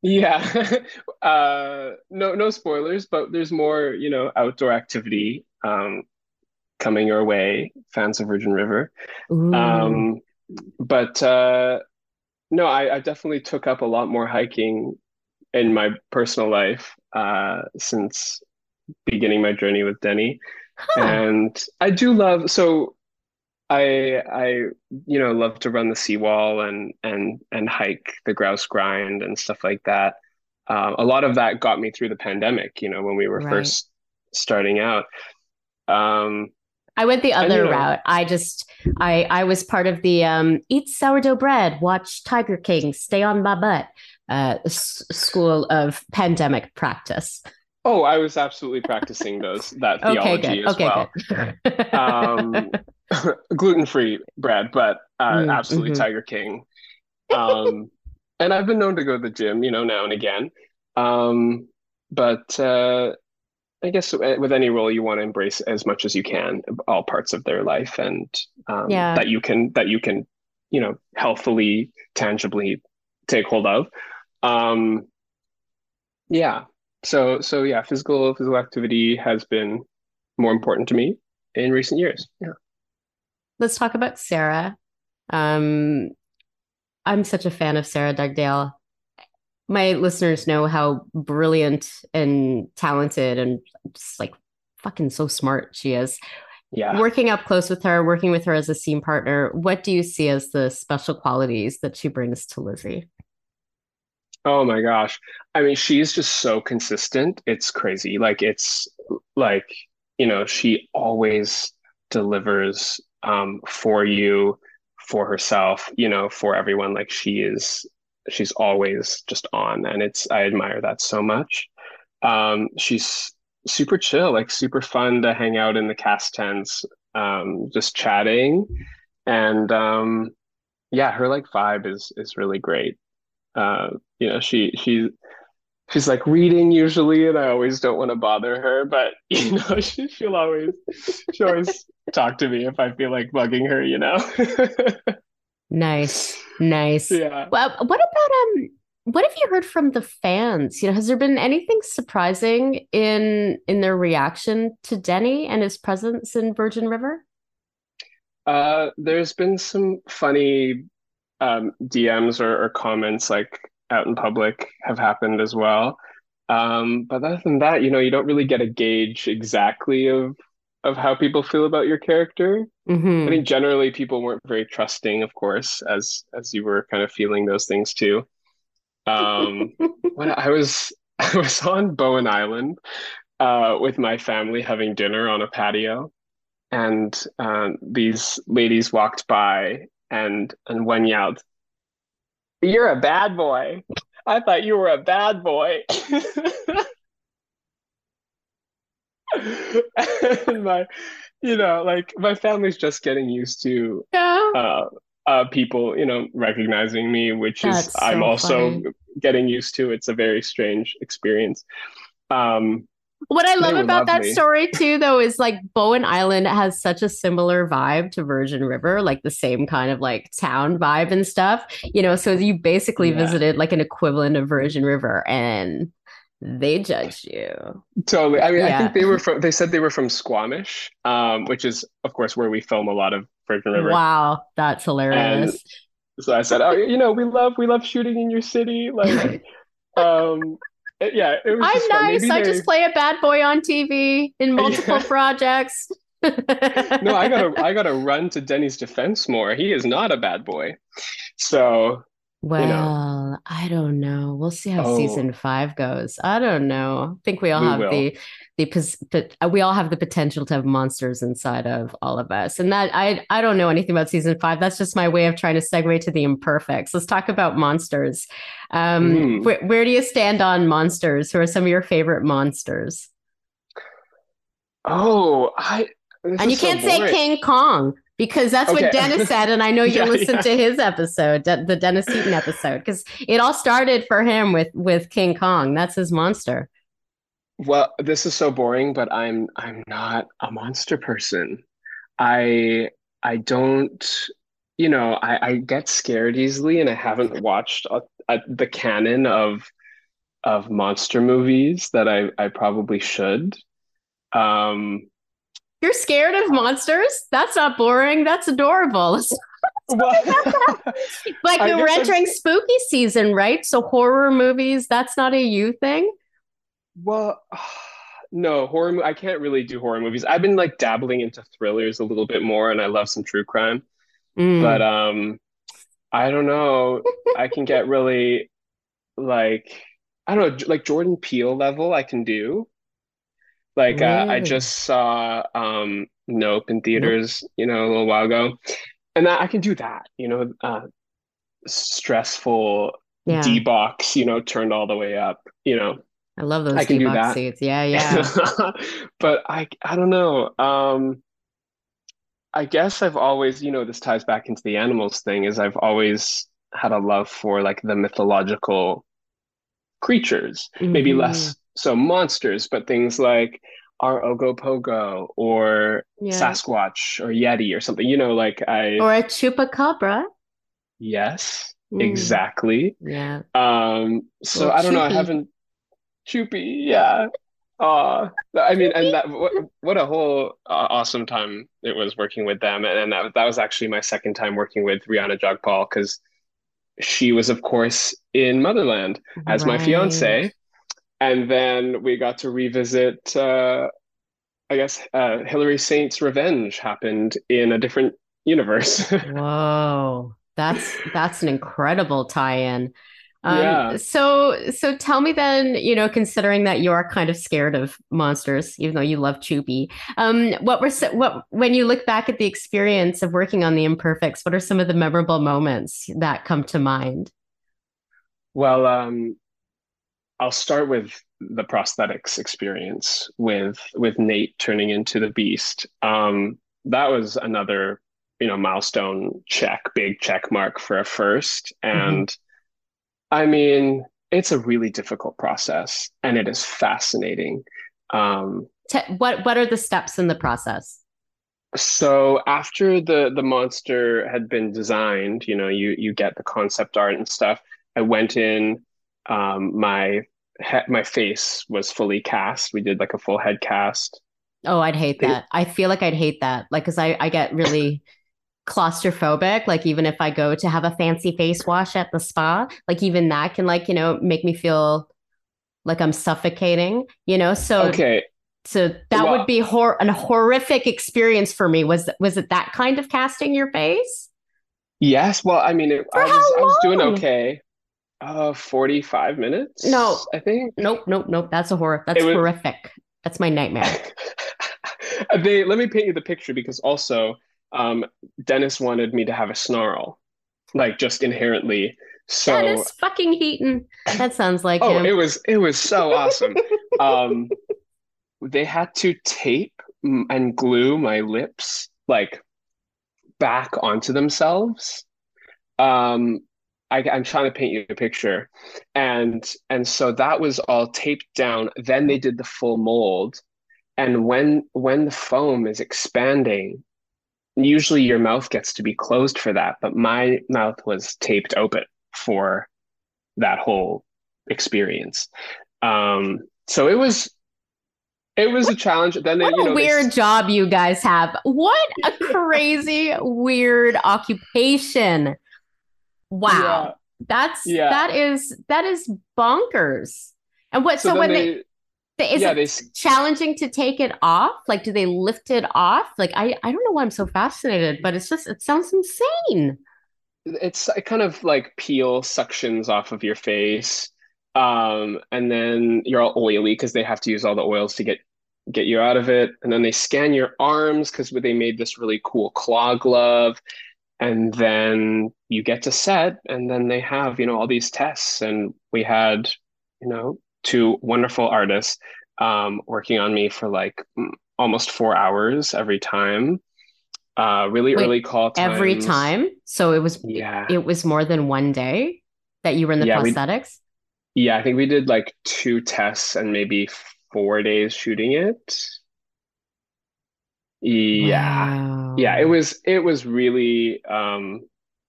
S3: yeah, <laughs> yeah. <laughs> uh, no, no spoilers, but there's more, you know, outdoor activity um, coming your way. Fans of Virgin River, um, but uh, no, I, I, definitely took up a lot more hiking in my personal life uh, since beginning my journey with Denny, huh. and I do love so I I you know love to run the seawall and and and hike the grouse grind and stuff like that. Um, a lot of that got me through the pandemic. You know when we were right. first starting out. Um,
S1: I went the other know, route. I just I I was part of the um, eat sourdough bread, watch Tiger King, stay on my butt uh, s- school of pandemic practice. <laughs>
S3: Oh, I was absolutely practicing those that <laughs> theology okay, as okay, well. um, <laughs> gluten free bread, but uh, mm, absolutely mm-hmm. Tiger King. Um, and I've been known to go to the gym, you know, now and again. Um, but uh, I guess with any role, you want to embrace as much as you can all parts of their life, and um, yeah. that you can that you can, you know, healthfully, tangibly take hold of. Um, yeah. So so yeah, physical physical activity has been more important to me in recent years. Yeah
S1: let's talk about Sarah. Um, I'm such a fan of Sarah Dugdale. My listeners know how brilliant and talented and just like fucking so smart she is.
S3: Yeah.
S1: Working up close with her, working with her as a scene partner, what do you see as the special qualities that she brings to Lizzie?
S3: Oh my gosh. I mean, she's just so consistent. It's crazy. Like, it's like, you know, she always delivers um, for you, for herself, you know, for everyone. Like she is, she's always just on, and it's I admire that so much. Um, she's super chill, like super fun to hang out in the cast tents, um, just chatting, and um, yeah, her like vibe is is really great. Uh, you know, she she she's like reading usually and i always don't want to bother her but <laughs> you know she, she'll always she always talk to me if i feel like bugging her you know? <laughs>
S1: Nice nice.
S3: Yeah.
S1: Well what about um what have you heard from the fans? You know has there been anything surprising in in their reaction to denny and his presence in virgin river?
S3: Uh there's been some funny um dms or, or comments like out in public have happened as well. Um, but other than that, you know, you don't really get a gauge exactly of of how people feel about your character. Mm-hmm. I think generally people weren't very trusting, of course, as as you were kind of feeling those things too. Um, <laughs> when I was <laughs> I was on Bowen Island uh, with my family having dinner on a patio, and um, these ladies walked by, and and one yelled, you're a bad boy. I thought you were a bad boy. <laughs> and my, you know, like my family's just getting used to yeah. uh, uh, people, you know, recognizing me, which That's is so I'm also funny. getting used to. It's a very strange experience. Um,
S1: What I love about that
S3: lovely. <laughs>
S1: story too, though, is like Bowen Island has such a similar vibe to Virgin River, like the same kind of like town vibe and stuff. You know, so you basically
S3: Yeah.
S1: visited like an equivalent of Virgin River, and they judged you.
S3: Totally. I mean, I think they were from, they said they were from Squamish, um, which is, of course, where we film a lot of Virgin River.
S1: Wow, that's hilarious.
S3: So I said, oh, you know, we love, we love shooting in your city. Like, <laughs> um, Uh, yeah, it was
S1: I'm
S3: just
S1: nice. I just play a bad boy on TV in <laughs> multiple
S3: Yeah.
S1: projects.
S3: No, I gotta, <laughs> I gotta run to Denny's defense more. He is not a bad boy. So,
S1: Well, I don't know. We'll see how
S3: Oh.
S1: season five goes. I don't know. I think we all
S3: We
S1: have
S3: will.
S1: the the but uh, we all have the potential to have monsters inside of all of us. And that I I don't know anything about season five. That's just my way of trying to segue to the imperfects. Let's talk about monsters. Um,
S3: Mm.
S1: where, where do you stand on monsters? Who are some of your favorite monsters?
S3: oh, I,
S1: And you can't say. King Kong because that's what Dennis said. And I know <laughs> you
S3: Yeah,
S1: listened
S3: yeah.
S1: to his episode, the Dennis Heaton episode, because it all started for him with with King Kong. That's his monster.
S3: Well, this is so boring, but I'm I'm not a monster person. I I don't, you know, I, I get scared easily, and I haven't watched a, a, the canon of of monster movies that I I probably should. Um,
S1: You're scared of monsters? That's not boring. That's adorable. <laughs>
S3: well,
S1: like we're
S3: guess I'm-
S1: entering spooky season, right? So horror movies, that's not a you thing.
S3: well, <sighs> no, horror. I can't really do horror movies. I've been like dabbling into thrillers a little bit more, and I love some true crime.
S1: Mm.
S3: but um I don't know I can get really like I don't know like Jordan Peele level I can do like uh, I just saw um Nope in theaters you know a little while ago and that, I can do that you know uh stressful
S1: yeah,
S3: D-box you know turned all the way up you know
S1: I love those
S3: I can do
S1: D-box
S3: that.
S1: seats. Yeah, <laughs> yeah.
S3: but I I don't know um I guess I've always, you know, this ties back into the animals thing, is I've always had a love for like the mythological creatures. Maybe
S1: Mhm.
S3: less so monsters, but things like our Ogopogo or
S1: Yeah.
S3: Sasquatch or Yeti or something. You know, like I,
S1: Or a chupacabra.
S3: yes,
S1: Mm.
S3: exactly.
S1: Yeah.
S3: Um, so
S1: Little
S3: I don't know, I haven't Chupi. yeah. Uh, I mean, and that what what a whole uh, awesome time it was working with them, and, and that that was actually my second time working with Rhianna Jagpal because she was, of course, in Motherland as my fiance, and then we got to revisit. Uh, I guess uh, Hilary Saint's Revenge happened in a different universe. <laughs>
S1: Whoa, that's that's an incredible tie-in. Um,
S3: Yeah.
S1: So so tell me then, you know, considering that you are kind of scared of monsters, even though you love Choopy, um, what were so, what when you look back at the experience of working on the Imperfects, what are some of the memorable moments that come to mind?
S3: Well, um, I'll start with the prosthetics experience with with Nate turning into the beast. Um, that was another, you know, milestone check, big check mark for a first. And I mean, it's a really difficult process and it is fascinating. Um,
S1: Te- what what are the steps in the process?
S3: so after the the monster had been designed, you know, you you get the concept art and stuff. I went in, um, my he- my face was fully cast. We did like a full head cast.
S1: Oh, I'd hate that. I feel like I'd hate that. Like, because I, I get really <laughs> claustrophobic. Like, even if I go to have a fancy face wash at the spa, like, even that can, like, you know, make me feel like I'm suffocating, you know? So,
S3: Okay,
S1: so that
S3: Well-
S1: would be hor- an horrific experience for me. Was, was it that kind of casting your face?
S3: yes. Well, I mean, it, I was I was doing okay. Uh, 45 minutes,
S1: No.
S3: I think.
S1: Nope, nope, nope. That's a horror. That's
S3: was-
S1: horrific. That's my nightmare. <laughs>
S3: They let me paint you the picture because also, um, Dennis wanted me to have a snarl, like just inherently. So.
S1: Dennis fucking Heaton. That sounds like <laughs>
S3: Oh,
S1: him.
S3: it was it was so awesome. <laughs> Um, they had to tape and glue my lips like back onto themselves. Um, I, I'm trying to paint you a picture, and and so that was all taped down. Then they did the full mold, and when when the foam is expanding, usually your mouth gets to be closed for that, but my mouth was taped open for that whole experience. Um, so it was it was a challenge. Then
S1: what
S3: they, you know,
S1: a weird
S3: they,
S1: job you guys have. What a crazy weird occupation. Wow.
S3: Yeah.
S1: That's
S3: Yeah.
S1: that is that is bonkers. And what so,
S3: then
S1: when
S3: they,
S1: they, is
S3: yeah,
S1: it
S3: they
S1: challenging to take it off? Like do they lift it off? Like I I don't know why I'm so fascinated, but it's just it sounds insane.
S3: it's it kind of like peel suctions off of your face. Um, and then you're all oily because they have to use all the oils to get get you out of it. And then they scan your arms because they made this really cool claw glove. And then you get to set, and then they have, you know, all these tests. And we had, you know, two wonderful artists um, working on me for like almost four hours every time. Uh, really
S1: Wait,
S3: early call
S1: Every time. So it was
S3: Yeah.
S1: it was more than one day that you were in the
S3: Yeah, we-
S1: prosthetics?
S3: Yeah, I think we did like two tests and maybe four days shooting it. Yeah.
S1: Wow.
S3: Yeah, it was it was really um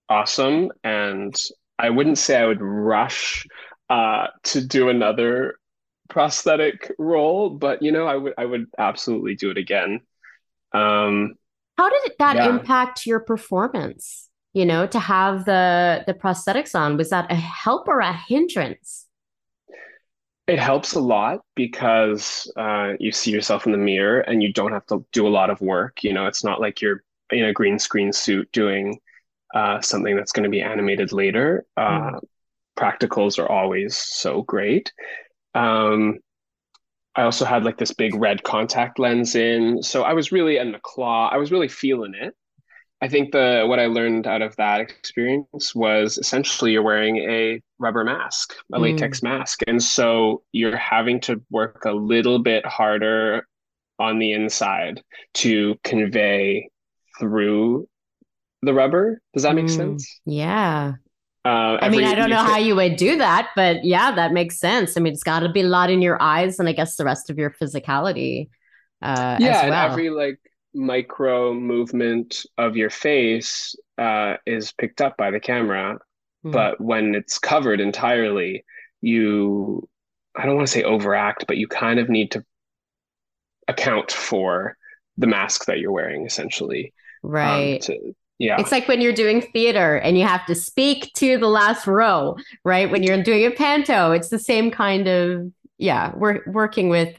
S3: awesome and I wouldn't say I would rush uh to do another prosthetic role, but you know, I would I would absolutely do it again. Um
S1: How did that
S3: Yeah.
S1: impact your performance? You know, to have the the prosthetics on, was that a help or a hindrance?
S3: It helps a lot because uh, you see yourself in the mirror and you don't have to do a lot of work. You know, it's not like you're in a green screen suit doing uh, something that's going to be animated later. Uh, practicals are always so great. Um, I also had like this big red contact lens in, so I was really in the claw. I was really feeling it. I think the what I learned out of that experience was essentially you're wearing a rubber mask, a
S1: Mm.
S3: latex mask, and so you're having to work a little bit harder on the inside to convey through the rubber. Does that make
S1: Mm,
S3: sense?
S1: Yeah.
S3: Uh,
S1: I mean, I don't know how you would do that, but yeah, that makes sense. I mean, it's got to be a lot in your eyes and I guess the rest of your physicality uh,
S3: yeah,
S1: as
S3: and every like micro movement of your face uh, is picked up by the camera.
S1: Mm.
S3: But when it's covered entirely, you, I don't want to say overact, but you kind of need to account for the mask that you're wearing, essentially. Um,
S1: Right.
S3: to, yeah.
S1: It's like when you're doing theater and you have to speak to the last row, right? When you're doing a panto, it's the same kind of yeah, we're working with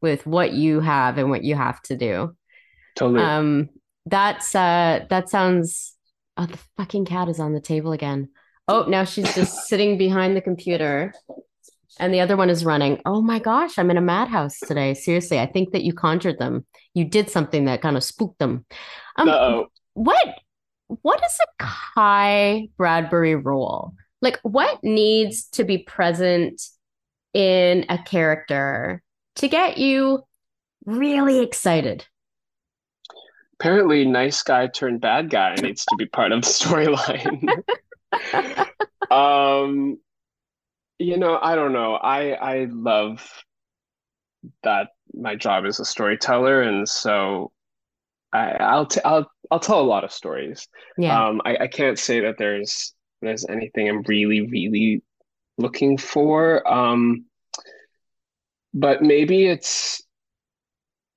S1: with what you have and what you have to do.
S3: Totally.
S1: Um that's uh that sounds oh the fucking cat is on the table again. Oh, now she's just <laughs> sitting behind the computer and the other one is running. Oh my gosh, I'm in a madhouse today. Seriously, I think that you conjured them. You did something that kind of spooked them. Um,
S3: Uh-oh.
S1: what what is a Kai Bradbury role? Like what needs to be present in a character to get you really excited?
S3: Apparently, nice guy turned bad guy needs to be part of the storyline. <laughs> Um, you know, I don't know. I I love that my job is a storyteller, and so I I'll t I'll I'll tell a lot of stories.
S1: Yeah.
S3: Um, I, I can't say that there's there's anything I'm really, really looking for. Um, but maybe it's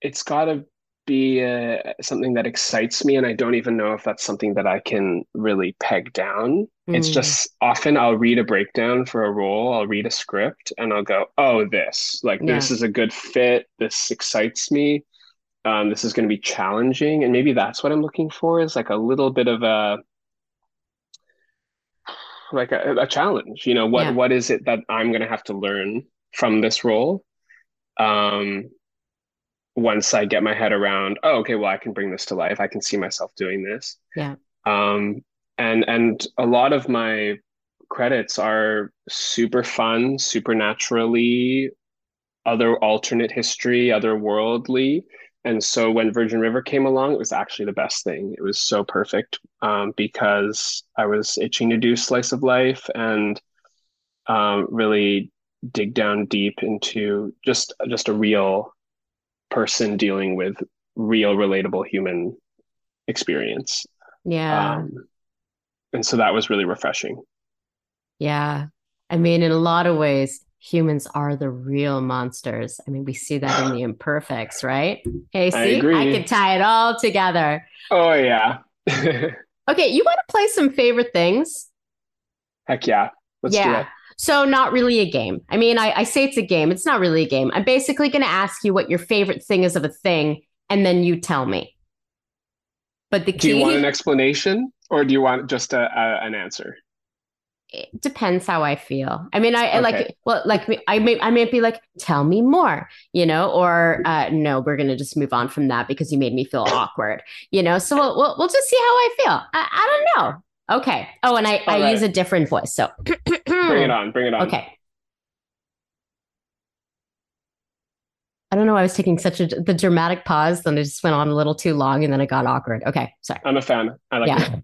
S3: it's got to be uh, something that excites me, and I don't even know if that's something that I can really peg down. It's
S1: Mm.
S3: just often I'll read a breakdown for a role, I'll read a script, and I'll go, "Oh, this like this is a good fit. This excites me. Um, this is going to be challenging." And maybe that's what I'm looking for is like a little bit of a like a, a challenge. You know, what
S1: Yeah.
S3: what is it that I'm going to have to learn from this role? Um, once I get my head around, oh, okay, well, I can bring this to life. I can see myself doing this.
S1: Yeah.
S3: Um, and and a lot of my credits are super fun, supernaturally, other alternate history, otherworldly. and so when Virgin River came along, it was actually the best thing. It was so perfect um, because I was itching to do slice of life and um, really dig down deep into just just a real person dealing with real relatable human experience.
S1: Yeah.
S3: Um, and so that was really refreshing.
S1: Yeah. I mean, in a lot of ways, humans are the real monsters. I mean, we see that in the <sighs> imperfects, right? Hey, see, I. I can tie it all together.
S3: Oh, yeah. <laughs>
S1: okay, you want to play some favorite things?
S3: Heck yeah. Let's
S1: yeah.
S3: do it.
S1: So, not really a game. I mean, I, I say it's a game. It's not really a game. I'm basically going to ask you what your favorite thing is of a thing, and then you tell me. But the key.
S3: Do you want an explanation, or do you want just a, a an answer?
S1: it depends how I feel. I mean, I, okay. Like well, like I may I may be like, tell me more, you know, or uh, no, we're gonna just move on from that because you made me feel awkward, you know. So we'll we'll, we'll just see how I feel. I, I don't know. Okay. Oh, and I I right. use a different voice. So <clears throat>
S3: bring it on. Bring it on.
S1: Okay. I don't know. I was taking such a the dramatic pause, then it just went on a little too long, and then it got awkward. Okay, sorry.
S3: I'm a fan. I like yeah. it.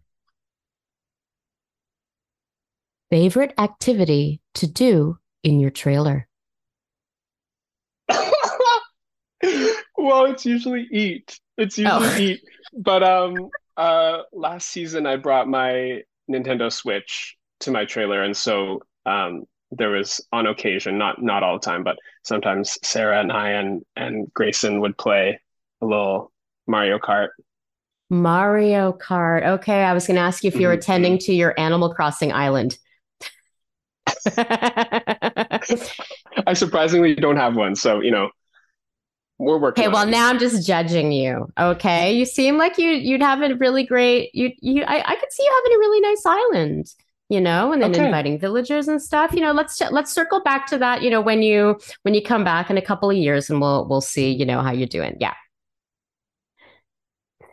S1: favorite activity to do in your trailer? <laughs>
S3: well, it's usually eat. It's usually oh. eat. But um uh last season I brought my Nintendo Switch to my trailer and so um there was on occasion, not not all the time, but sometimes Sarah and I and and Grayson would play a little Mario Kart.
S1: Mario Kart. Okay, I was going to ask you if you were mm-hmm. attending to your Animal Crossing island. <laughs>
S3: I surprisingly don't have one. So, you know, we're working.
S1: Okay, well
S3: it.
S1: now I'm just judging you. Okay. You seem like you you'd have a really great you you I, I could see you having a really nice island, you know, and then okay. inviting villagers and stuff. You know, let's let's circle back to that, you know, when you when you come back in a couple of years and we'll we'll see, you know, how you're doing. Yeah.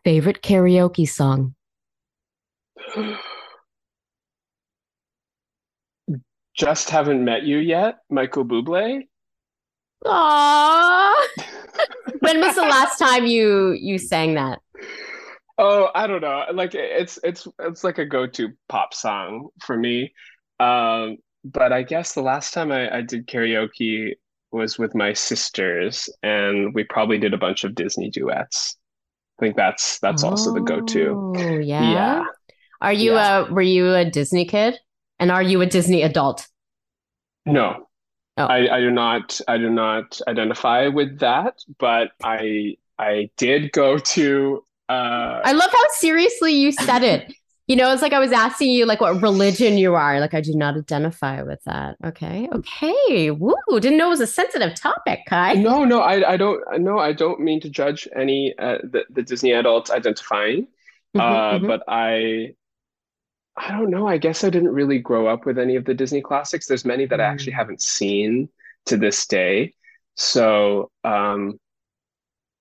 S1: Favorite karaoke song? <sighs>
S3: Just haven't met you yet, Michael Bublé.
S1: Aww. <laughs> when was the last time you you sang that?
S3: Oh, I don't know. Like it's it's it's like a go-to pop song for me. Um, but I guess the last time I, I did karaoke was with my sisters, and we probably did a bunch of Disney duets. I think that's that's oh, also the go-to.
S1: Yeah.
S3: Yeah.
S1: Are you yeah. a were you a Disney kid? And are you a Disney adult?
S3: No. Oh. I, I do not I do not identify with that, but I I did go to uh
S1: I love how seriously you said it. you know, it's like I was asking you like what religion you are. Like I do not identify with that. Okay. Okay. Woo. Didn't know it was a sensitive topic, Kai.
S3: No, no, I I don't no, I don't mean to judge any uh, the, the Disney adults identifying. Mm-hmm, uh, mm-hmm. but I I don't know. I guess I didn't really grow up with any of the Disney classics. There's many that mm. I actually mm. haven't seen to this day. So, um,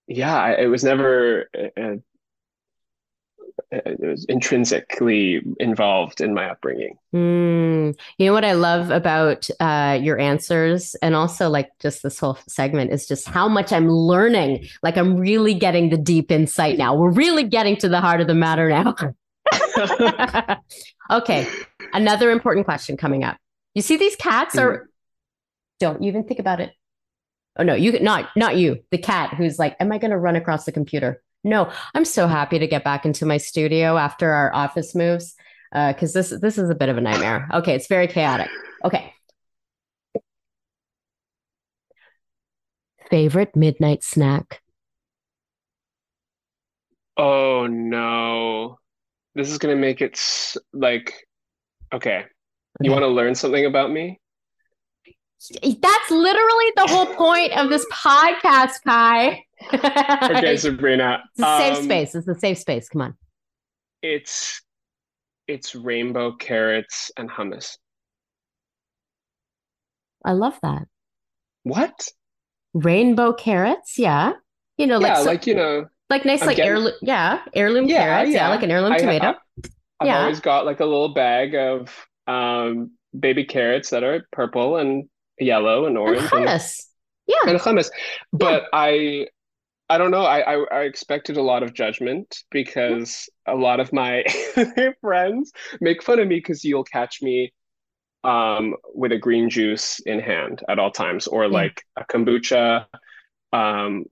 S3: yeah, it was never uh, uh, it was intrinsically involved in my upbringing.
S1: Mm. You know what I love about uh, your answers and also like just this whole segment is just how much I'm learning. Like I'm really getting the deep insight now. We're really getting to the heart of the matter now. <laughs> <laughs> okay. Another important question coming up. You see these cats are mm. don't even think about it. Oh no, you not not you, the cat who's like, Am I gonna run across the computer? No, I'm so happy to get back into my studio after our office moves. Uh, because this this is a bit of a nightmare. Okay, it's very chaotic. Okay. Favorite midnight snack?
S3: Oh no this is gonna make it like okay. You want to learn something about me?
S1: That's literally the whole point of this podcast, Kai. <laughs>
S3: okay, Sabrina. <laughs>
S1: It's a safe um, space. It's a safe space. Come on.
S3: It's it's rainbow carrots and hummus.
S1: I love that.
S3: What?
S1: Rainbow carrots, yeah. You know, like
S3: yeah, so, like you know,
S1: like nice, I'm like getting... heirloom, yeah, heirloom yeah, carrots, yeah. yeah. like an heirloom I, tomato. I,
S3: I've
S1: yeah.
S3: always got like a little bag of um, baby carrots that are purple and yellow and orange
S1: and hummus. And, yeah,
S3: and hummus. But yeah. I I don't know. I, I I expected a lot of judgment because a lot of my <laughs> friends make fun of me because you'll catch me um with a green juice in hand at all times or like a kombucha. Um,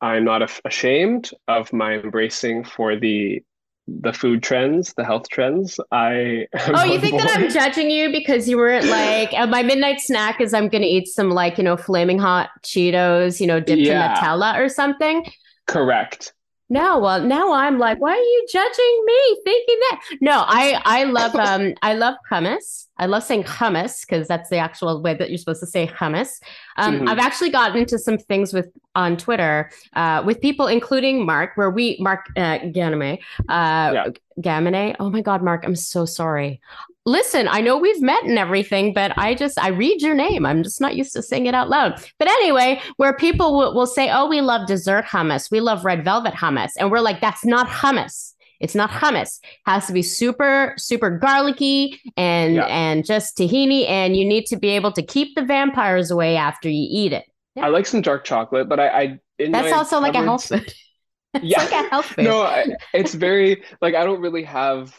S3: I'm not af ashamed of my embracing for the the food trends, the health trends. I <laughs>
S1: Oh, you think that I'm judging you because you weren't like, uh, my midnight snack is I'm to eat some like, you know, flaming hot Cheetos, you know, dipped in
S3: Yeah,
S1: Nutella or something.
S3: correct.
S1: No, well, now I'm like, why are you judging me thinking that? No, I I love <laughs> um I love hummus. I love saying hummus because that's the actual way that you're supposed to say hummus. Um, I've
S3: hmm
S1: actually gotten into some things with on Twitter uh, with people, including Mark, where we Mark uh, Ganame, uh,
S3: Yeah.
S1: Gamine. Oh my God, Mark, I'm so sorry. Listen, I know we've met and everything, but I just I read your name. I'm just not used to saying it out loud. But anyway, where people will, will say, "Oh, we love dessert hummus. We love red velvet hummus," and we're like, "That's not hummus. It's not hummus. It has to be super super garlicky and
S3: Yeah.
S1: and just tahini, and you need to be able to keep the vampires away after you eat it."
S3: I like some dark chocolate, but I, I
S1: That's also like a health food. <laughs> It's
S3: yeah.
S1: like a health food.
S3: No, I, it's very like I don't really have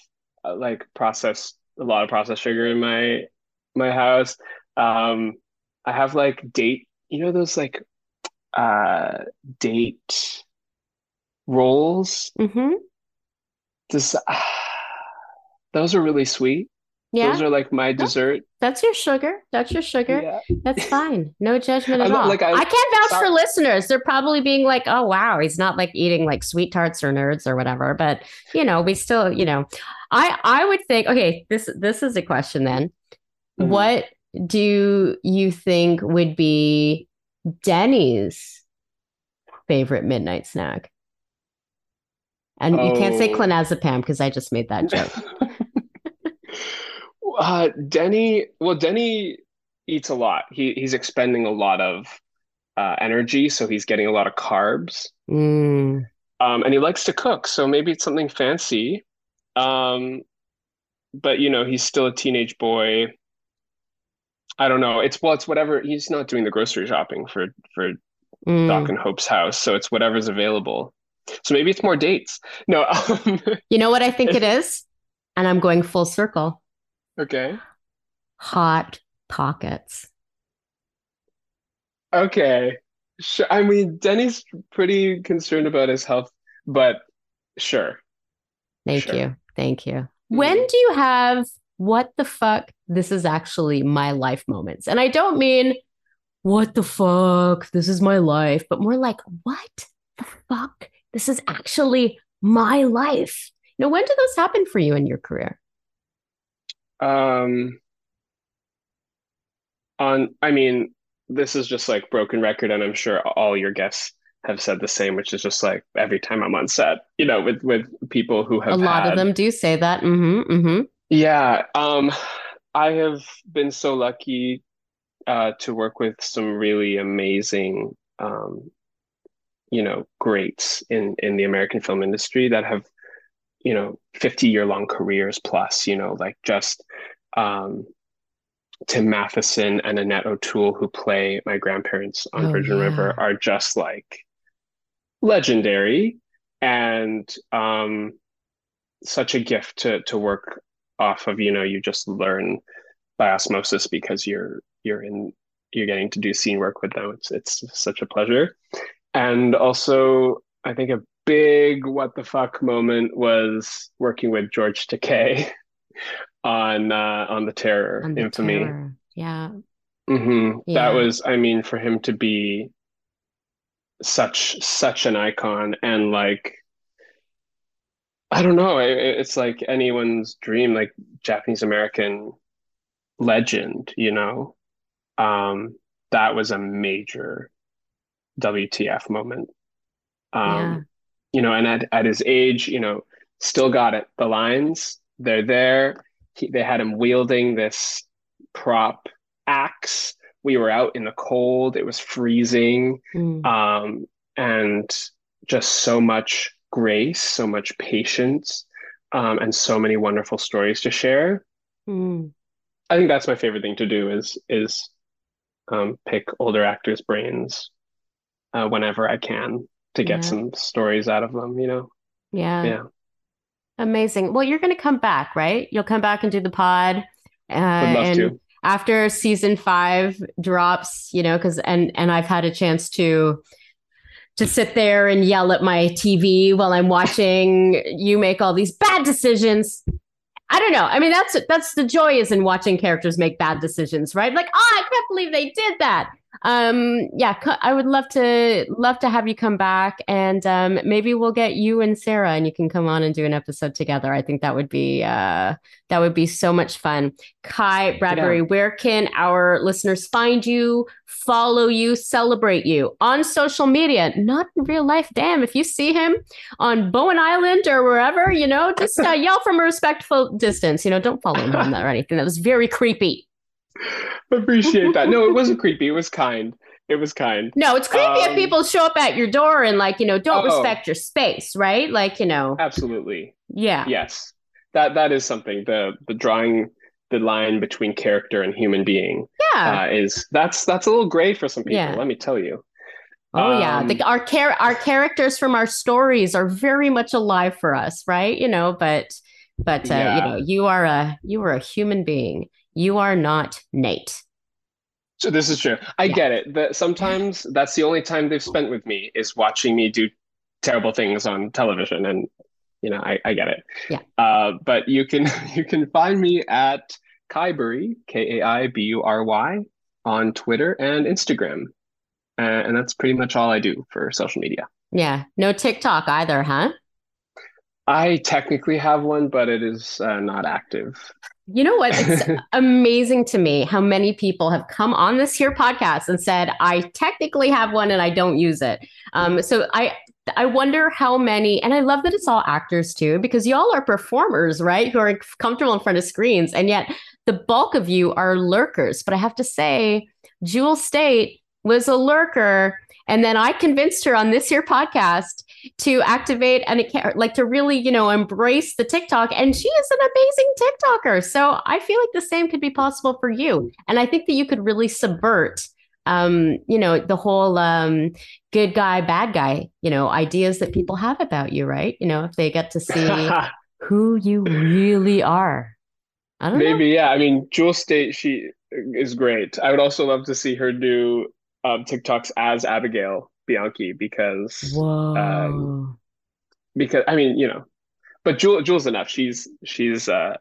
S3: uh, like processed a lot of processed sugar in my my house. Um, I have like date, you know those like uh date rolls.
S1: hmm
S3: This <sighs> those are really sweet.
S1: Yeah,
S3: Those are like my dessert.
S1: that's your sugar. That's your sugar.
S3: Yeah.
S1: That's fine. No <laughs> judgment at all.
S3: like I
S1: I can't vouch for listeners. They're probably being like, oh, wow, he's not like eating like sweet tarts or nerds or whatever. But, you know, we still, you know, I I would think, okay, this this is a question then.
S3: Mhm.
S1: What do you think would be Denny's favorite midnight snack? And you can't say
S3: Oh.
S1: clonazepam because I just made that joke. <laughs>
S3: Uh, Denny, well, Denny eats a lot. He he's expending a lot of uh, energy, so he's getting a lot of carbs.
S1: Mm,
S3: Um, and he likes to cook, so maybe it's something fancy. Um, but you know, he's still a teenage boy. I don't know. It's well, it's whatever. He's not doing the grocery shopping for for
S1: mm.
S3: Doc and Hope's house, so it's whatever's available. So maybe it's more dates. No, <laughs> um,
S1: You know what I think it is? And I'm going full circle.
S3: Okay.
S1: Hot pockets.
S3: Okay. Sure. I mean, Denny's pretty concerned about his health, but sure,
S1: Thank
S3: sure.
S1: you. Thank you. When
S3: Mhm.
S1: do you have what the fuck? This is actually my life moments. And I don't mean what the fuck? This is my life, but more like what the fuck? This is actually my life. You know, when did those happen for you in your career?
S3: Um, on, I mean, this is just like broken record, and I'm sure all your guests have said the same, which is just like every time I'm on set, you know, with with people who have A
S1: lot of them do say that. Mm-hmm. Mm-hmm.
S3: yeah, um, I have been so lucky uh to work with some really amazing um, you know, greats in in the American film industry that have, you know, 50 year long careers plus, you know, like just um Tim Matheson and Annette O'Toole, who play my grandparents on
S1: Oh
S3: Virgin River, are just like legendary and um, such a gift to to work off of. You know, you just learn by osmosis because you're you're in you're getting to do scene work with them. It's it's such a pleasure. And also, I think a big what the fuck moment was working with George Takei <laughs> on uh, on the Terror
S1: On the
S3: Infamy.
S1: terror. Yeah.
S3: hmm That was, I mean, for him to be such such an icon and like I don't know, it, it's like anyone's dream, like Japanese American legend, you know. Um, that was a major WTF moment.
S1: Yeah.
S3: Um, you know, and at, at his age, you know, still got it. The lines, they're there. He, they had him wielding this prop axe. We were out in the cold. It was freezing.
S1: Mm.
S3: Um, and just so much grace, so much patience, um, and so many wonderful stories to share.
S1: Mm.
S3: I think that's my favorite thing to do is is um, pick older actors' brains uh, whenever I can. To get
S1: Yeah.
S3: some stories out of them, you know?
S1: Yeah.
S3: Yeah.
S1: Amazing. Well, you're going to come back, right? You'll come back and do the pod. Uh, and
S3: to.
S1: after season five drops, you know, because and and I've had a chance to to sit there and yell at my TV while I'm watching you make all these bad decisions. I don't know. I mean, that's that's the joy is in watching characters make bad decisions, right? Like, oh, I can't believe they did that. Um, yeah, I would love to love to have you come back, and um, maybe we'll get you and Sarah, and you can come on and do an episode together. I think that would be uh, that would be so much fun. Kai Bradbury, where can our listeners find you, follow you, celebrate you on social media? Not in real life. Damn, if you see him on Bowen Island or wherever, you know, just uh, yell from a respectful distance. You know, don't follow him on that or anything. That was very creepy.
S3: Appreciate that. No, it wasn't <laughs> creepy. It was kind. It was kind.
S1: No, it's creepy if
S3: Um,
S1: people show up at your door and like, you know, don't
S3: Oh.
S1: respect your space, right? Like, you know,
S3: Absolutely.
S1: yeah.
S3: Yes. That that is something. The the drawing the line between character and human being
S1: Yeah.
S3: uh, is that's that's a little gray for some people,
S1: Yeah.
S3: let me tell you.
S1: Oh yeah,
S3: Um,
S1: the, our char- our characters from our stories are very much alive for us, right? You know, but but uh, you know, you are a you are a human being. You are not Nate.
S3: So this is true. I
S1: Yeah.
S3: get it. That sometimes <laughs> that's the only time they've spent with me is watching me do terrible things on television, and you know, I, I get it.
S1: Yeah.
S3: Uh, but you can <laughs> you can find me at Kaibury, K A I B U R Y, on Twitter and Instagram, uh, and that's pretty much all I do for social media.
S1: Yeah, no TikTok either, huh?
S3: I technically have one, but it is uh, not active.
S1: You know what? It's <laughs> amazing to me how many people have come on this here podcast and said, I technically have one and I don't use it. Um, so I I wonder how many, and I love that it's all actors too, because y'all are performers, right? Who are comfortable in front of screens, and yet the bulk of you are lurkers. But I have to say, Jewel Staite was a lurker, and then I convinced her on this here podcast to activate and it ca- like to really, you know, embrace the TikTok. And she is an amazing TikToker. So I feel like the same could be possible for you. And I think that you could really subvert um, you know, the whole um good guy, bad guy, you know, ideas that people have about you, right? You know, if they get to <laughs> see who you really are. I don't know.
S3: Maybe, yeah. I mean, Jewel Staite, she is great. I would also love to see her do um, TikToks as Abigail Bianchi because
S1: Whoa.
S3: because I mean, you know, but Jewel Jewel's enough. She's she's uh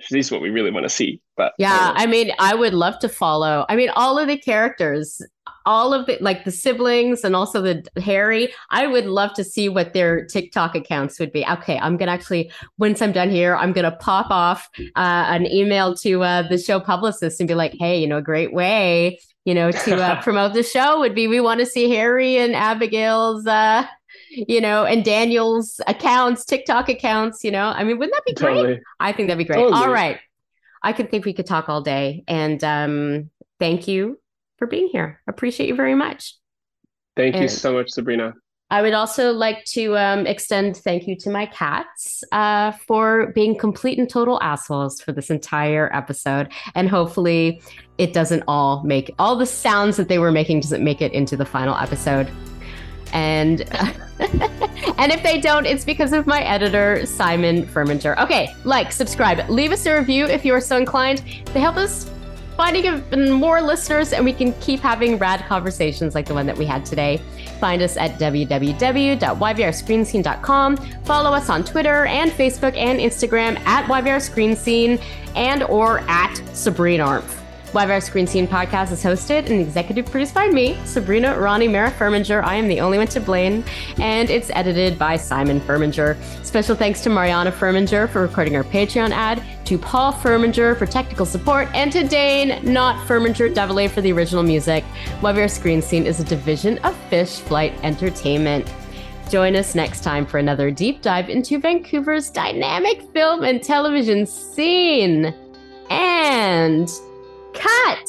S3: she's what we really want to see. But
S1: Yeah,
S3: anyway.
S1: I mean, I would love to follow. I mean, all of the characters, all of the like the siblings and also the Harry. I would love to see what their TikTok accounts would be. Okay, I'm gonna actually once I'm done here, I'm gonna pop off uh, an email to uh, the show publicist and be like, hey, you know, a great way, you know, to uh, <laughs> promote the show would be we want to see Harry and Abigail's. Uh, you know, and Daniel's accounts, TikTok accounts, you know. I mean, wouldn't that be great?
S3: totally.
S1: I think that'd be great.
S3: Totally.
S1: All right. I could think we could talk all day. And um, thank you for being here. Appreciate you very much.
S3: Thank you so much, Sabrina.
S1: I would also like to um, extend thank you to my cats uh, for being complete and total assholes for this entire episode. And hopefully, it doesn't all make all the sounds that they were making doesn't make it into the final episode. And <laughs> and if they don't, it's because of my editor Simon Furminger. Okay, like, subscribe, leave us a review if you are so inclined. They help us finding even more listeners, and we can keep having rad conversations like the one that we had today. Find us at www.yvrscreenscene.com. Follow us on Twitter and Facebook and Instagram at YVR and or at Sabrina Armpf. YVR Screen Scene podcast is hosted and executive produced by me, Sabrina Ronnie Mara Furminger. I am the only one to blame, and it's edited by Simon Furminger. Special thanks to Mariana Furminger for recording our Patreon ad, to Paul Furminger for technical support, and to Dane, not Furminger Devilay, for the original music. YVR Screen Scene is a division of Fish Flight Entertainment. Join us next time for another deep dive into Vancouver's dynamic film and television scene. And cut!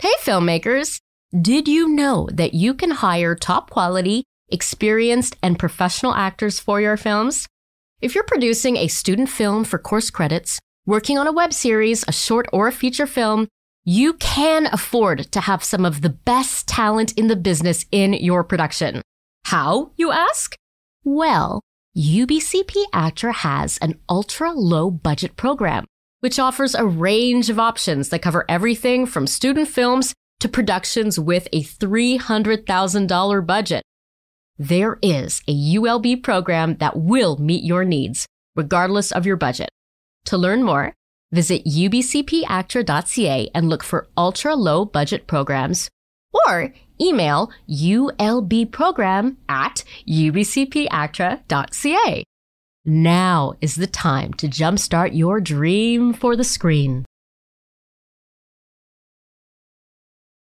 S1: Hey, filmmakers! Did you know that you can hire top quality, experienced, and professional actors for your films? If you're producing a student film for course credits, working on a web series, a short, or a feature film, you can afford to have some of the best talent in the business in your production. How, you ask? Well, UBCP ACTRA has an ultra low budget program, which offers a range of options that cover everything from student films to productions with a $300,000 budget. There is a ULB program that will meet your needs, regardless of your budget. To learn more, visit ubcpactra.ca and look for ultra low budget programs or email ulbprogram at ubcpactra.ca. Now is the time to jumpstart your dream for the screen.